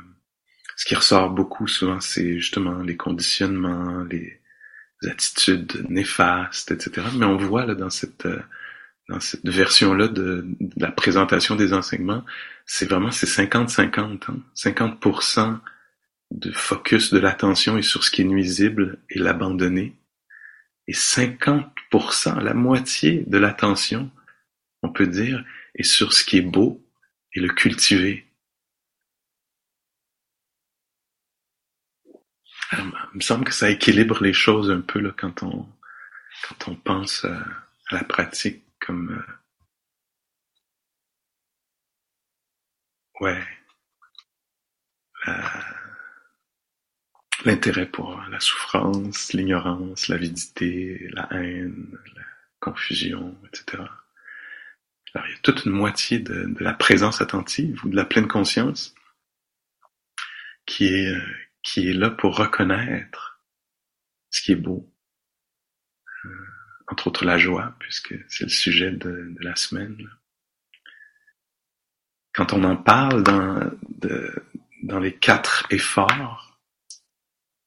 ce qui ressort beaucoup souvent, c'est justement les conditionnements, les attitudes néfastes, etc. Mais on voit là dans cette euh, dans cette version-là de, la présentation des enseignements, c'est vraiment c'est 50-50, hein? 50% de focus de l'attention est sur ce qui est nuisible et l'abandonner, et 50%, la moitié de l'attention, on peut dire, et sur ce qui est beau et le cultiver. il me semble que ça équilibre les choses un peu quand on quand on pense à, la pratique comme euh, ouais l'intérêt pour la souffrance, l'ignorance, l'avidité, la haine, la confusion, etc. Alors, il y a toute une moitié de, de, la présence attentive ou de la pleine conscience qui est, euh, qui est là pour reconnaître ce qui est beau. Euh, entre autres la joie, puisque c'est le sujet de, de, la semaine. Quand on en parle dans, de, dans les quatre efforts,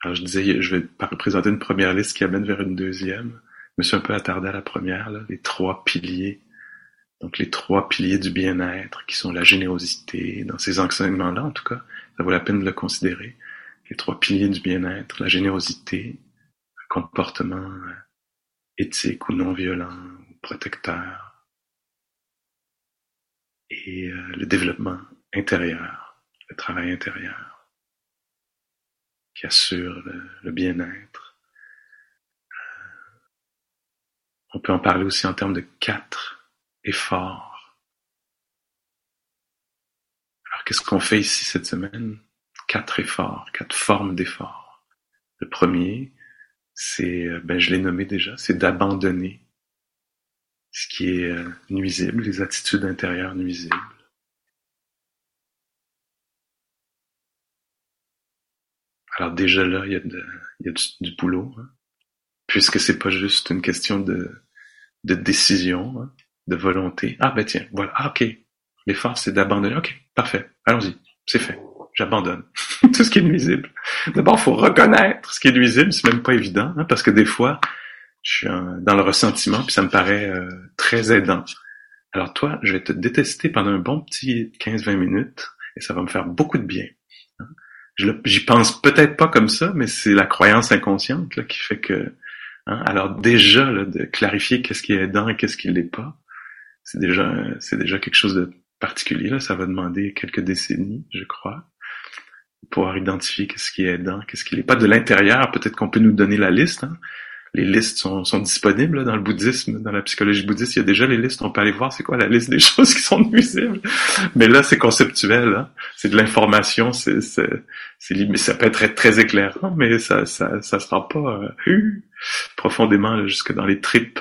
alors je disais, je vais présenter une première liste qui amène vers une deuxième. Je me suis un peu attardé à la première, là, les trois piliers donc les trois piliers du bien-être, qui sont la générosité, dans ces enseignements-là en tout cas, ça vaut la peine de le considérer. Les trois piliers du bien-être, la générosité, un comportement euh, éthique ou non violent, ou protecteur, et euh, le développement intérieur, le travail intérieur, qui assure le, le bien-être On peut en parler aussi en termes de quatre efforts. Alors qu'est-ce qu'on fait ici cette semaine? Quatre efforts, quatre formes d'efforts. Le premier, c'est, euh, ben je l'ai nommé déjà, c'est d'abandonner ce qui est euh, nuisible, les attitudes intérieures nuisibles. Alors déjà là, il y a, a du, boulot, hein, puisque c'est pas juste une question de, de décision, hein, de volonté. Ah ben tiens, voilà, ah, ok. L'effort c'est d'abandonner. Ok, parfait, allons-y, c'est fait. J'abandonne tout ce qui est nuisible. D'abord, faut reconnaître ce qui est nuisible, c'est même pas évident, hein, parce que des fois, je suis dans le ressentiment, puis ça me paraît euh, très aidant. Alors toi, je vais te détester pendant un bon petit 15-20 minutes, et ça va me faire beaucoup de bien. Hein. J'y pense peut-être pas comme ça, mais c'est la croyance inconsciente là, qui fait que... Hein, alors déjà, de clarifier qu'est-ce qui est aidant et qu'est-ce qui l'est pas, c'est déjà, c'est déjà quelque chose de particulier. Là. Ça va demander quelques décennies, je crois, pour pouvoir identifier qu'est-ce qui est aidant, qu'est-ce qui l'est pas de l'intérieur. Peut-être qu'on peut nous donner la liste. Hein les listes sont, sont disponibles dans le bouddhisme, dans la psychologie bouddhiste, il y a déjà les listes, on peut aller voir c'est quoi la liste des choses qui sont nuisibles. Mais là, c'est conceptuel, hein. c'est de l'information, c'est, c'est, c'est, ça peut être très éclairant, mais ça, ça, ça sera pas euh, profondément jusque dans les tripes.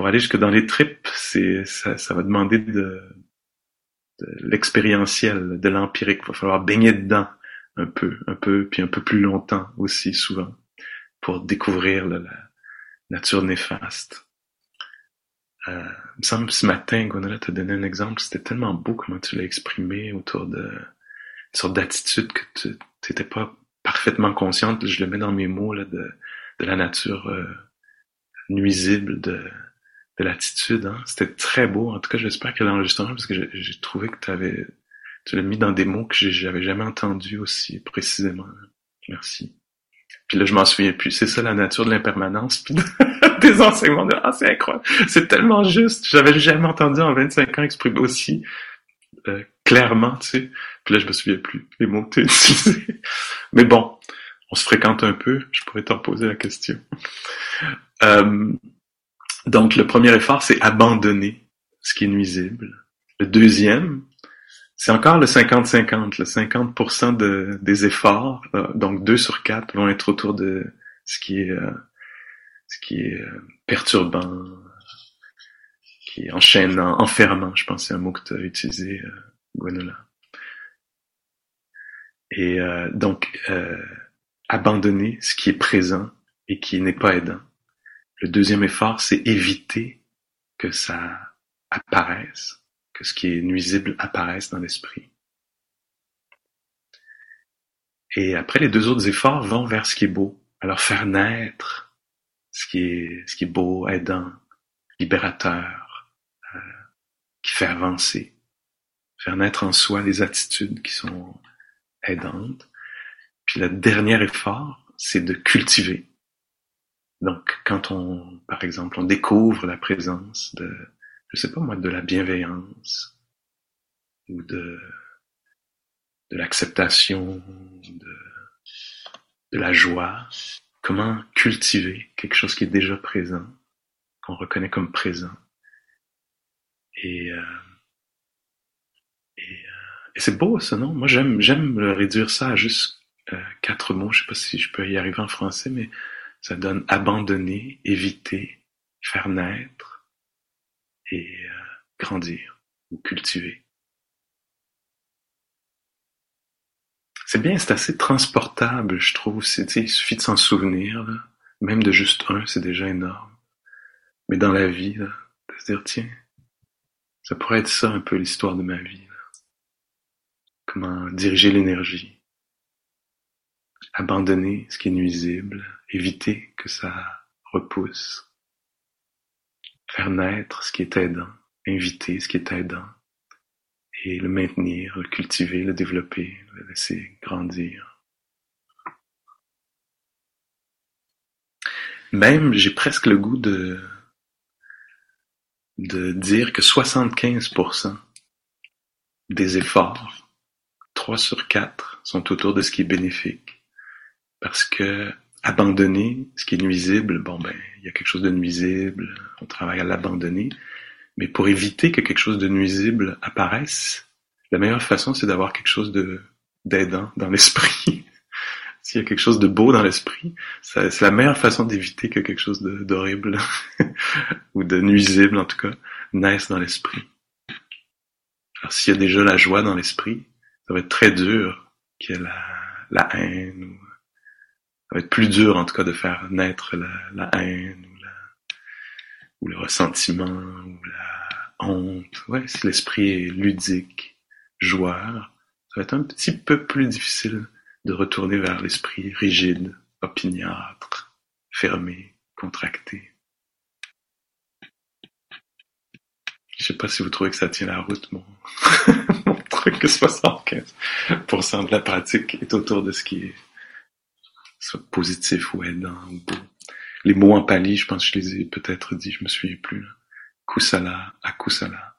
Pour aller jusque dans les tripes, c'est, ça, ça va demander de, de l'expérientiel, de l'empirique. Va falloir baigner dedans un peu, un peu, puis un peu plus longtemps aussi, souvent pour découvrir la nature néfaste. Euh, il me semble ce matin, Gwenola t'a donné un exemple, c'était tellement beau comment tu l'as exprimé autour de une sorte d'attitude que tu n'étais pas parfaitement consciente, je le mets dans mes mots, là, de, de la nature euh, nuisible de, de l'attitude. Hein. C'était très beau. En tout cas, j'espère que l'enregistrement, parce que j'ai trouvé que tu avais tu l'as mis dans des mots que j'avais jamais entendus aussi précisément. Merci. Puis là, je m'en souviens plus. C'est ça la nature de l'impermanence, puis des enseignements de ah c'est incroyable, c'est tellement juste. J'avais jamais entendu en 25 ans exprimer aussi euh, clairement, tu sais. Puis là, je me souviens plus les mots que tu utilisés. Mais bon, on se fréquente un peu. Je pourrais t'en poser la question. Euh, donc, le premier effort, c'est abandonner ce qui est nuisible. Le deuxième, c'est encore le 50-50. Le 50%, de, des efforts, euh, donc 2 sur 4, vont être autour de ce qui est, euh, ce qui est euh, perturbant, qui est enchaînant, enfermant. Je pense c'est un mot que tu as utilisé, Gwenola. Et donc, abandonner ce qui est présent et qui n'est pas aidant. Le deuxième effort, c'est éviter que ça apparaisse que ce qui est nuisible apparaisse dans l'esprit. Et après, les deux autres efforts vont vers ce qui est beau. Alors faire naître ce qui est, ce qui est beau, aidant, libérateur, euh, qui fait avancer. Faire naître en soi les attitudes qui sont aidantes. Puis le dernier effort, c'est de cultiver. Donc, quand on, par exemple, on découvre la présence de, je sais pas moi, de la bienveillance ou de, de l'acceptation, de, de la joie. Comment cultiver quelque chose qui est déjà présent, qu'on reconnaît comme présent? Et, euh, et, euh, et c'est beau ça, non? Moi j'aime j'aime réduire ça à juste euh, quatre mots. Je sais pas si je peux y arriver en français, mais ça donne abandonner, éviter, faire naître, et euh, grandir ou cultiver. C'est bien, c'est assez transportable, je trouve. C'est, il suffit de s'en souvenir, même de juste un, c'est déjà énorme. Mais dans la vie, là, de se dire, tiens, ça pourrait être ça un peu l'histoire de ma vie. Comment diriger l'énergie, abandonner ce qui est nuisible, éviter que ça repousse faire naître ce qui est aidant, inviter ce qui est aidant, et le maintenir, le cultiver, le développer, le laisser grandir. Même, j'ai presque le goût de, de dire que 75% des efforts, 3 sur 4, sont autour de ce qui est bénéfique. Parce que abandonner ce qui est nuisible, bon ben, il y a quelque chose de nuisible, on travaille à l'abandonner. Mais pour éviter que quelque chose de nuisible apparaisse, la meilleure façon, c'est d'avoir quelque chose de d'aidant dans l'esprit. S'il y a quelque chose de beau dans l'esprit, c'est la meilleure façon d'éviter que quelque chose d'horrible ou de nuisible, en tout cas, naisse dans l'esprit. Alors s'il y a déjà la joie dans l'esprit, ça va être très dur qu'il y ait la, la haine. Ou, ça va être plus dur, en tout cas, de faire naître la, haine ou, la, ou le ressentiment ou la honte. Ouais, si l'esprit est ludique, joueur, ça va être un petit peu plus difficile de retourner vers l'esprit rigide, opiniâtre, fermé, contracté. Je sais pas si vous trouvez que ça tient la route, mon, mon truc que 75% de la pratique est autour de ce qui est soit positif ou aidant ou beau. Les mots en pali, je pense que je les ai peut-être dit, je me souviens plus. Kusala, akusala.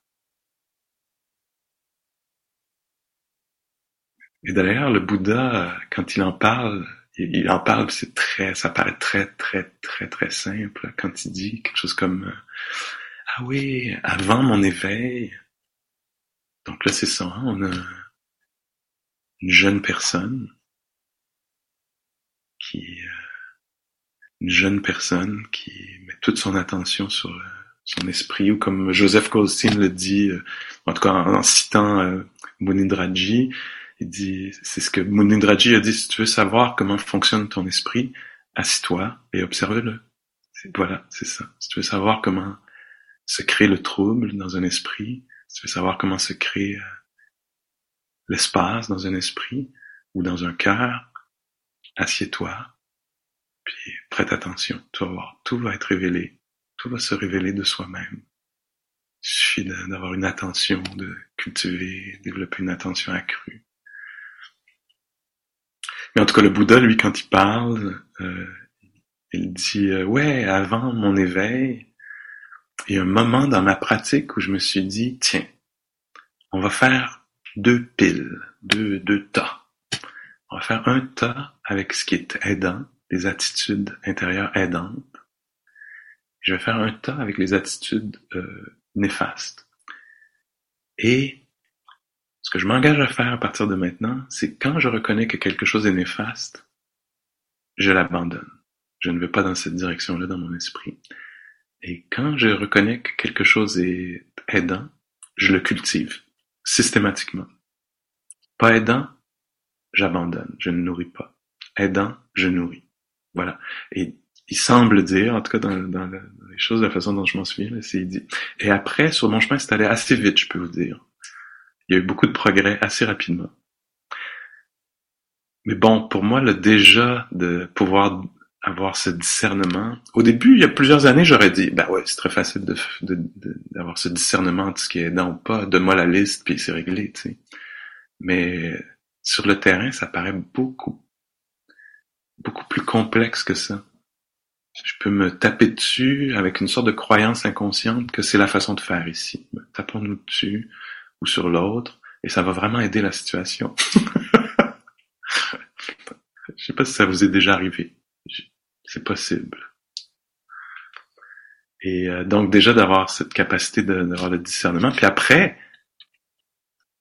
Et d'ailleurs, le Bouddha, quand il en parle, il en parle, c'est très, ça paraît très, très, très, très simple. Quand il dit quelque chose comme Ah oui, avant mon éveil. Donc là, c'est ça, hein, on a une jeune personne qui, euh, une jeune personne qui met toute son attention sur euh, son esprit, ou comme Joseph Goldstein le dit, euh, en tout cas en, citant Munindraji, il dit, c'est ce que Munindraji a dit, si tu veux savoir comment fonctionne ton esprit, assis-toi et observe-le. Voilà, c'est ça. Si tu veux savoir comment se crée le trouble dans un esprit, si tu veux savoir comment se crée l'espace dans un esprit ou dans un cœur, assieds-toi, puis prête attention. Tu vas voir, tout va être révélé. Tout va se révéler de soi-même. Il suffit d'avoir une attention, de cultiver, développer une attention accrue. Mais en tout cas, le Bouddha, lui, quand il parle, euh, il dit euh, ouais, avant mon éveil, il y a un moment dans ma pratique où je me suis dit tiens, on va faire deux piles, deux deux tas. On va faire un tas avec ce qui est aidant, les attitudes intérieures aidantes. Je vais faire un tas avec les attitudes euh, néfastes. Et ce que je m'engage à faire à partir de maintenant, c'est quand je reconnais que quelque chose est néfaste, je l'abandonne. Je ne vais pas dans cette direction-là dans mon esprit. Et quand je reconnais que quelque chose est aidant, je le cultive systématiquement. Pas aidant, j'abandonne, je ne nourris pas. Aidant, je nourris. Voilà. Et il semble dire, en tout cas dans, les choses, la façon dont je m'en souviens, c'est il dit. Et après, sur mon chemin, c'est allé assez vite, je peux vous dire. Il y a eu beaucoup de progrès assez rapidement. Mais bon, pour moi, le déjà de pouvoir avoir ce discernement. Au début, il y a plusieurs années, j'aurais dit, bah ouais, c'est très facile de, d'avoir ce discernement de ce qui est aidant ou pas. Donne-moi la liste, puis c'est réglé, tu sais. Mais sur le terrain, ça paraît beaucoup, beaucoup plus complexe que ça. Je peux me taper dessus avec une sorte de croyance inconsciente que c'est la façon de faire ici. Tapons-nous dessus ou sur l'autre, et ça va vraiment aider la situation. Je sais pas si ça vous est déjà arrivé. C'est possible. Et euh, donc déjà d'avoir cette capacité d'avoir le discernement, puis après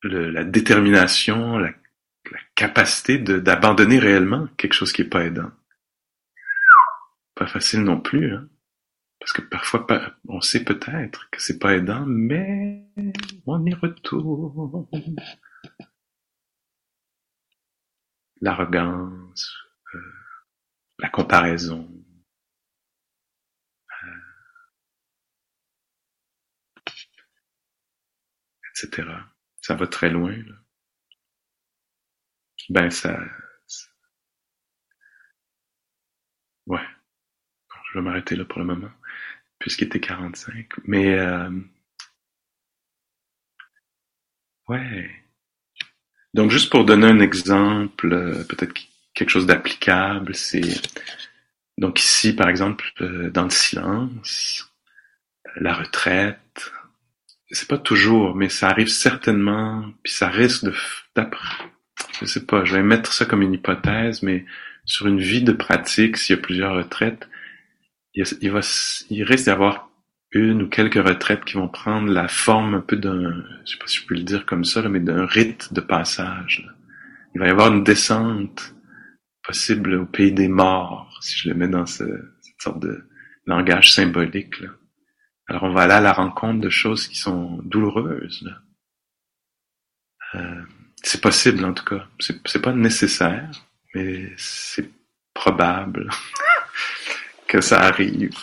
la détermination, la, la capacité d'abandonner réellement quelque chose qui est pas aidant. Pas facile non plus. Hein? Parce que parfois, on sait peut-être que c'est pas aidant, mais on y retourne. L'arrogance, euh, la comparaison, euh, etc. Ça va très loin. Là. Ben ça, ouais. je vais m'arrêter là pour le moment puisqu'il était 45. Mais euh, ouais. Donc juste pour donner un exemple, euh, peut-être quelque chose d'applicable, c'est donc ici par exemple euh, dans le silence, la retraite, c'est pas toujours, mais ça arrive certainement, puis ça risque je sais pas, je vais mettre ça comme une hypothèse, mais sur une vie de pratique, s'il y a plusieurs retraites, il, il, va, il risque d'avoir une ou quelques retraites qui vont prendre la forme un peu d'un, je sais pas si je peux le dire comme ça, mais d'un rite de passage. Il va y avoir une descente possible au pays des morts, si je le mets dans ce, cette sorte de langage symbolique. Là. Alors on va aller à la rencontre de choses qui sont douloureuses. Là. Euh, c'est possible en tout cas. C'est, pas nécessaire, mais c'est probable que ça arrive.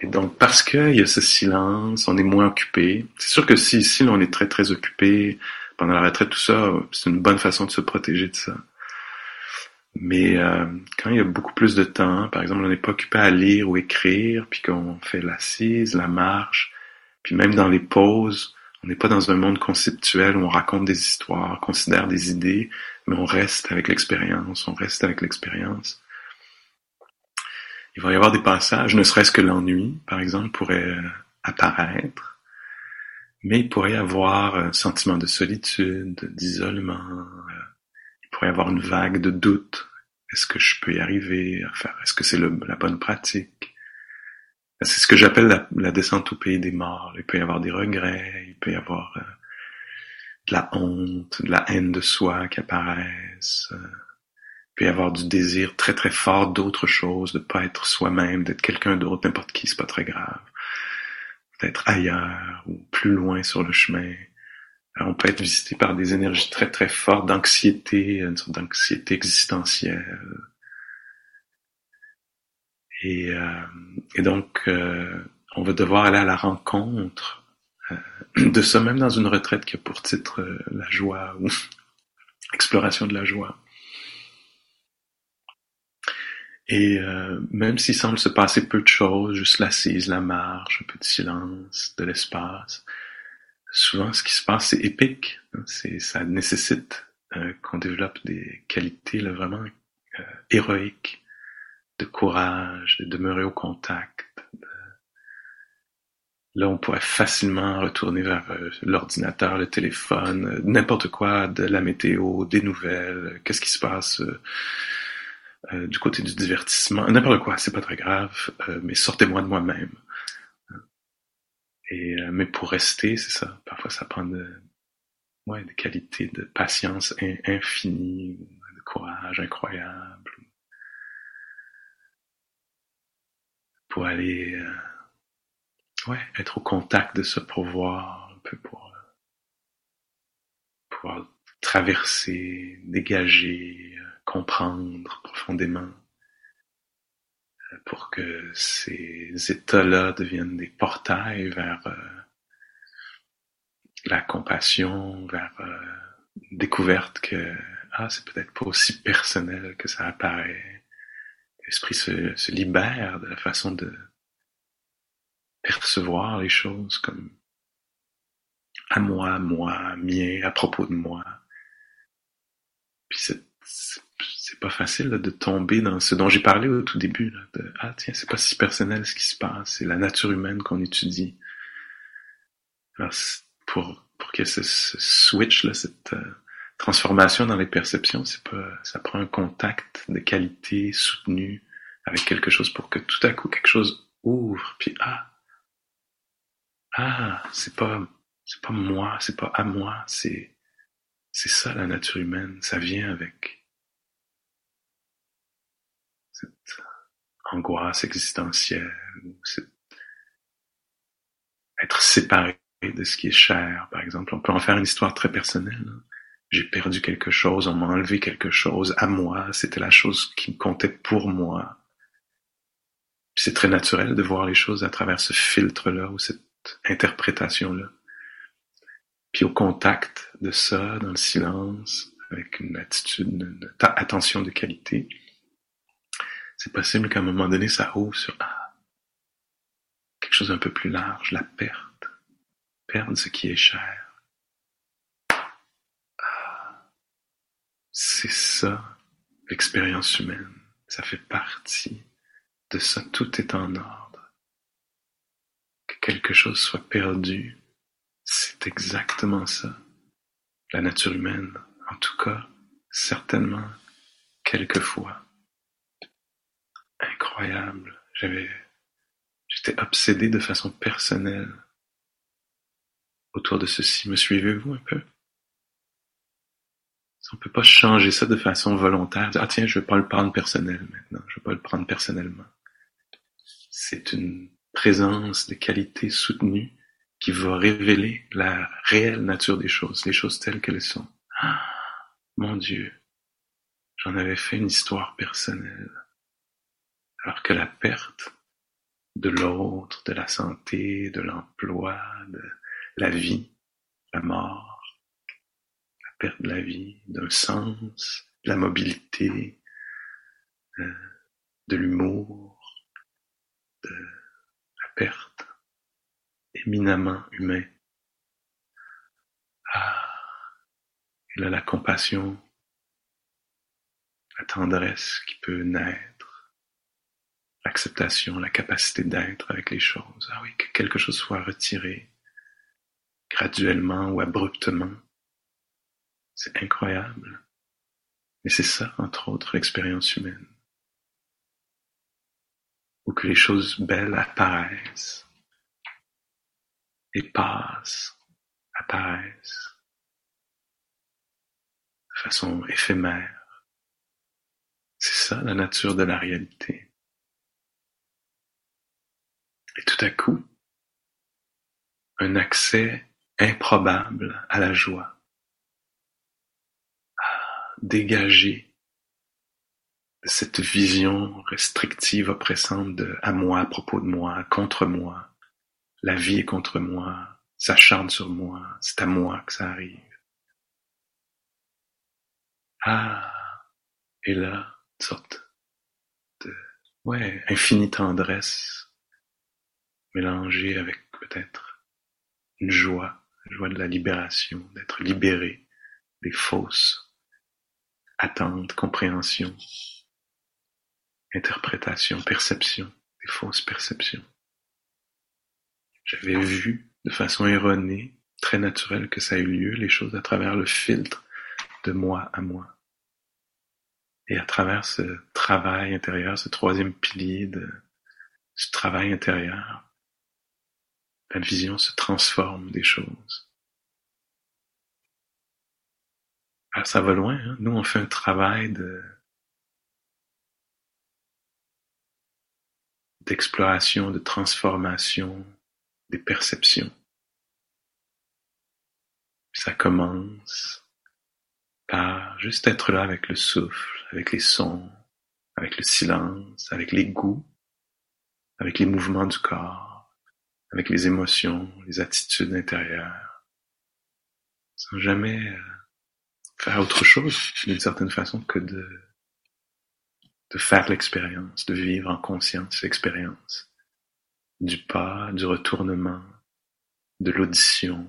Et donc, parce qu'il y a ce silence, on est moins occupé. C'est sûr que si ici, on est très, très occupé pendant la retraite, tout ça, c'est une bonne façon de se protéger de ça. Mais euh, quand il y a beaucoup plus de temps, par exemple, on n'est pas occupé à lire ou écrire, puis qu'on fait l'assise, la marche, puis même dans les pauses, on n'est pas dans un monde conceptuel où on raconte des histoires, considère des idées, mais on reste avec l'expérience, on reste avec l'expérience. Il va y avoir des passages, ne serait-ce que l'ennui, par exemple, pourrait euh, apparaître, mais il pourrait y avoir un sentiment de solitude, d'isolement, euh, il pourrait y avoir une vague de doute. Est-ce que je peux y arriver? Est-ce que c'est la bonne pratique? C'est ce que j'appelle la, descente au pays des morts. Il peut y avoir des regrets, il peut y avoir euh, de la honte, de la haine de soi qui apparaissent peut y avoir du désir très très fort d'autre chose, de pas être soi-même, d'être quelqu'un d'autre, n'importe qui, c'est pas très grave. D'être ailleurs ou plus loin sur le chemin. on peut être visité par des énergies très très fortes d'anxiété, une sorte d'anxiété existentielle. Et, euh, et donc, euh, on va devoir aller à la rencontre euh, de ça, même dans une retraite qui a pour titre la joie ou exploration de la joie. Et euh, même s'il semble se passer peu de choses, juste l'assise, la marche, un peu de silence, de l'espace, souvent ce qui se passe c'est épique. Hein. C'est ça nécessite euh, qu'on développe des qualités là, vraiment euh, héroïques, de courage, de demeurer au contact. Là, on pourrait facilement retourner vers euh, l'ordinateur, le téléphone, n'importe quoi, de la météo, des nouvelles, qu'est-ce qui se passe euh, du côté du divertissement, n'importe quoi, c'est pas très grave, euh, mais sortez-moi de moi-même. Et euh, mais pour rester, c'est ça. Parfois, ça prend de, des qualités de patience infinie, de courage incroyable, pour aller, ouais, être au contact de ce pouvoir, un peu pour pouvoir traverser, dégager, comprendre profondément euh, pour que ces états-là deviennent des portails vers euh, la compassion, vers euh, une découverte que ah c'est peut-être pas aussi personnel que ça apparaît. L'esprit se, se libère de la façon de percevoir les choses comme à moi, moi, mien, à propos de moi. Puis c'est pas facile de tomber dans ce dont j'ai parlé au tout début. Là, de, ah tiens, c'est pas si personnel ce qui se passe, c'est la nature humaine qu'on étudie. Alors, pour, pour y ait ce, switch, là, cette euh, transformation dans les perceptions, c'est pas, ça prend un contact de qualité soutenu avec quelque chose pour que tout à coup quelque chose ouvre, puis ah, ah, c'est pas, c'est pas moi, c'est pas à moi, c'est, c'est ça la nature humaine, ça vient avec cette angoisse existentielle, être séparé de ce qui est cher, par exemple. On peut en faire une histoire très personnelle. Hein. J'ai perdu quelque chose, on m'a enlevé quelque chose à moi, c'était la chose qui comptait pour moi. C'est très naturel de voir les choses à travers ce filtre-là ou cette interprétation-là. Puis au contact de ça, dans le silence, avec une attitude, une attention de qualité, c'est possible qu'à un moment donné, ça ouvre sur ah, quelque chose un peu plus large, la perte, perdre ce qui est cher. C'est ça, l'expérience humaine. Ça fait partie de ça. Tout est en ordre. Que quelque chose soit perdu, c'est exactement ça. La nature humaine, en tout cas, certainement, quelquefois incroyable. J'avais, j'étais obsédé de façon personnelle autour de ceci. Me suivez-vous un peu? On peut pas changer ça de façon volontaire. Ah tiens, je vais pas le prendre personnel maintenant. Je vais pas le prendre personnellement. C'est une présence de qualité soutenue qui va révéler la réelle nature des choses, les choses telles qu'elles sont. Ah, mon Dieu, j'en avais fait une histoire personnelle. Alors que la perte de l'autre, de la santé, de l'emploi, de la vie, la mort, perte de la vie, d'un sens, de la mobilité, euh, de l'humour, de la perte éminemment humain. Ah, et là la compassion, la tendresse qui peut naître, l'acceptation, la capacité d'être avec les choses. Ah oui, que quelque chose soit retiré graduellement ou abruptement. C'est incroyable. Mais c'est ça, entre autres, l'expérience humaine. Ou que les choses belles apparaissent et passent, apparaissent de façon éphémère. C'est ça la nature de la réalité. Et tout à coup, un accès improbable à la joie, dégager de cette vision restrictive, oppressante de à moi, à propos de moi, contre moi, la vie est contre moi, ça chante sur moi, c'est à moi que ça arrive. Ah, et là, une sorte de ouais, infinie tendresse mélangée avec peut-être une joie, une joie de la libération, d'être libéré des fausses attentes, compréhensions, interprétations, perceptions, des fausses perceptions. J'avais vu de façon erronée, très naturelle que ça a eu lieu, les choses à travers le filtre de moi à moi. Et à travers ce travail intérieur, ce troisième pilier de ce travail intérieur, la vision se transforme des choses. Alors ah, ça va loin, hein? nous on fait un travail de d'exploration, de transformation des perceptions. Ça commence par juste être là avec le souffle, avec les sons, avec le silence, avec les goûts, avec les mouvements du corps, avec les émotions, les attitudes intérieures, sans jamais euh, faire autre chose d'une certaine façon que de, de faire l'expérience, de vivre en conscience l'expérience, du pas, du retournement, de l'audition,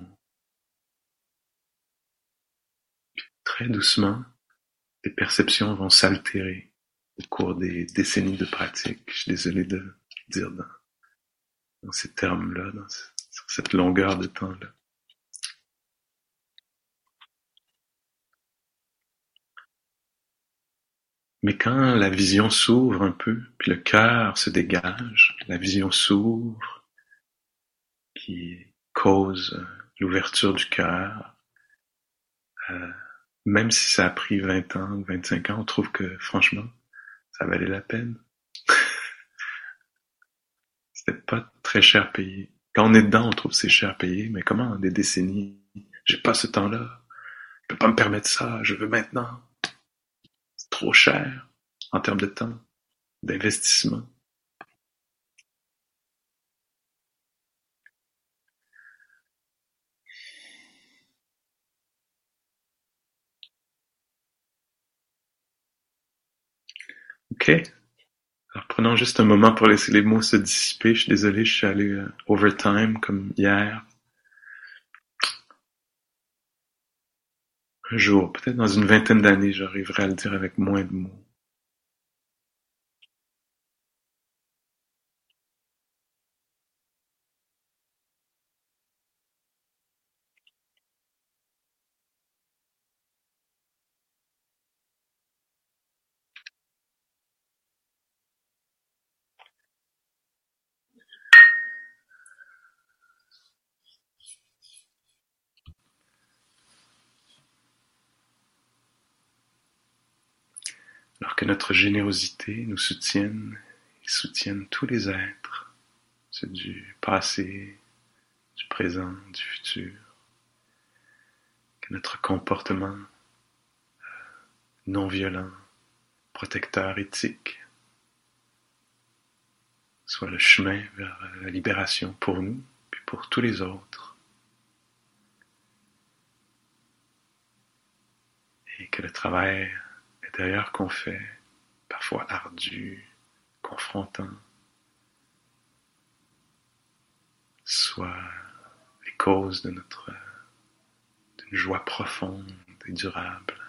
Très doucement, les perceptions vont s'altérer au cours des décennies de pratique. Je suis désolé de dire dans, ces termes-là, dans sur cette longueur de temps-là. Mais quand la vision s'ouvre un peu, puis le cœur se dégage, la vision s'ouvre, qui cause l'ouverture du cœur, euh, même si ça a pris vingt ans ou vingt-cinq ans, on trouve que franchement, ça valait la peine. C'était pas très cher payé. Quand on est dedans, on trouve c'est cher payé, mais comment des décennies? J'ai pas ce temps-là. Je peux pas me permettre ça. Je veux maintenant. Trop cher en termes de temps, d'investissement? Ok. Alors prenons juste un moment pour laisser les mots se dissiper. Je suis désolé, je suis allé euh, overtime comme hier. Un jour, peut-être dans une vingtaine d'années, j'arriverai à le dire avec moins de mots. Que notre générosité nous soutienne et soutienne tous les êtres, ceux du passé, du présent, du futur. Que notre comportement euh, non violent, protecteur, éthique, soit le chemin vers la libération pour nous, puis pour tous les autres. Et que le travail intérieur qu'on fait, parfois ardu, confrontant, soit les causes de notre d'une joie profonde et durable.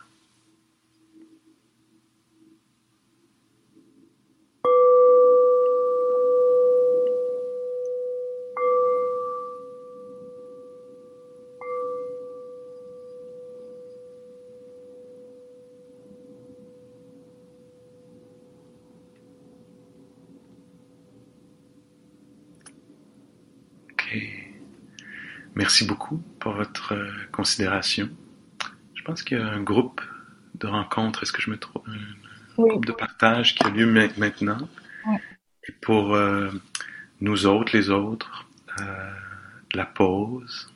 Merci beaucoup pour votre euh, considération. Je pense qu'il y a un groupe de rencontres, est-ce que je me trompe? Un groupe de partage qui a lieu maintenant? Et pour euh, nous autres, les autres, euh, la pause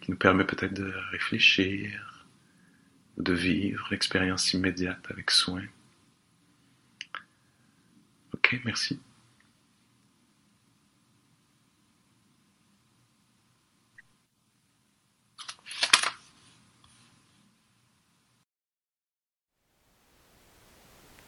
qui nous permet peut-être de réfléchir, de vivre l'expérience immédiate avec soin. Ok, merci.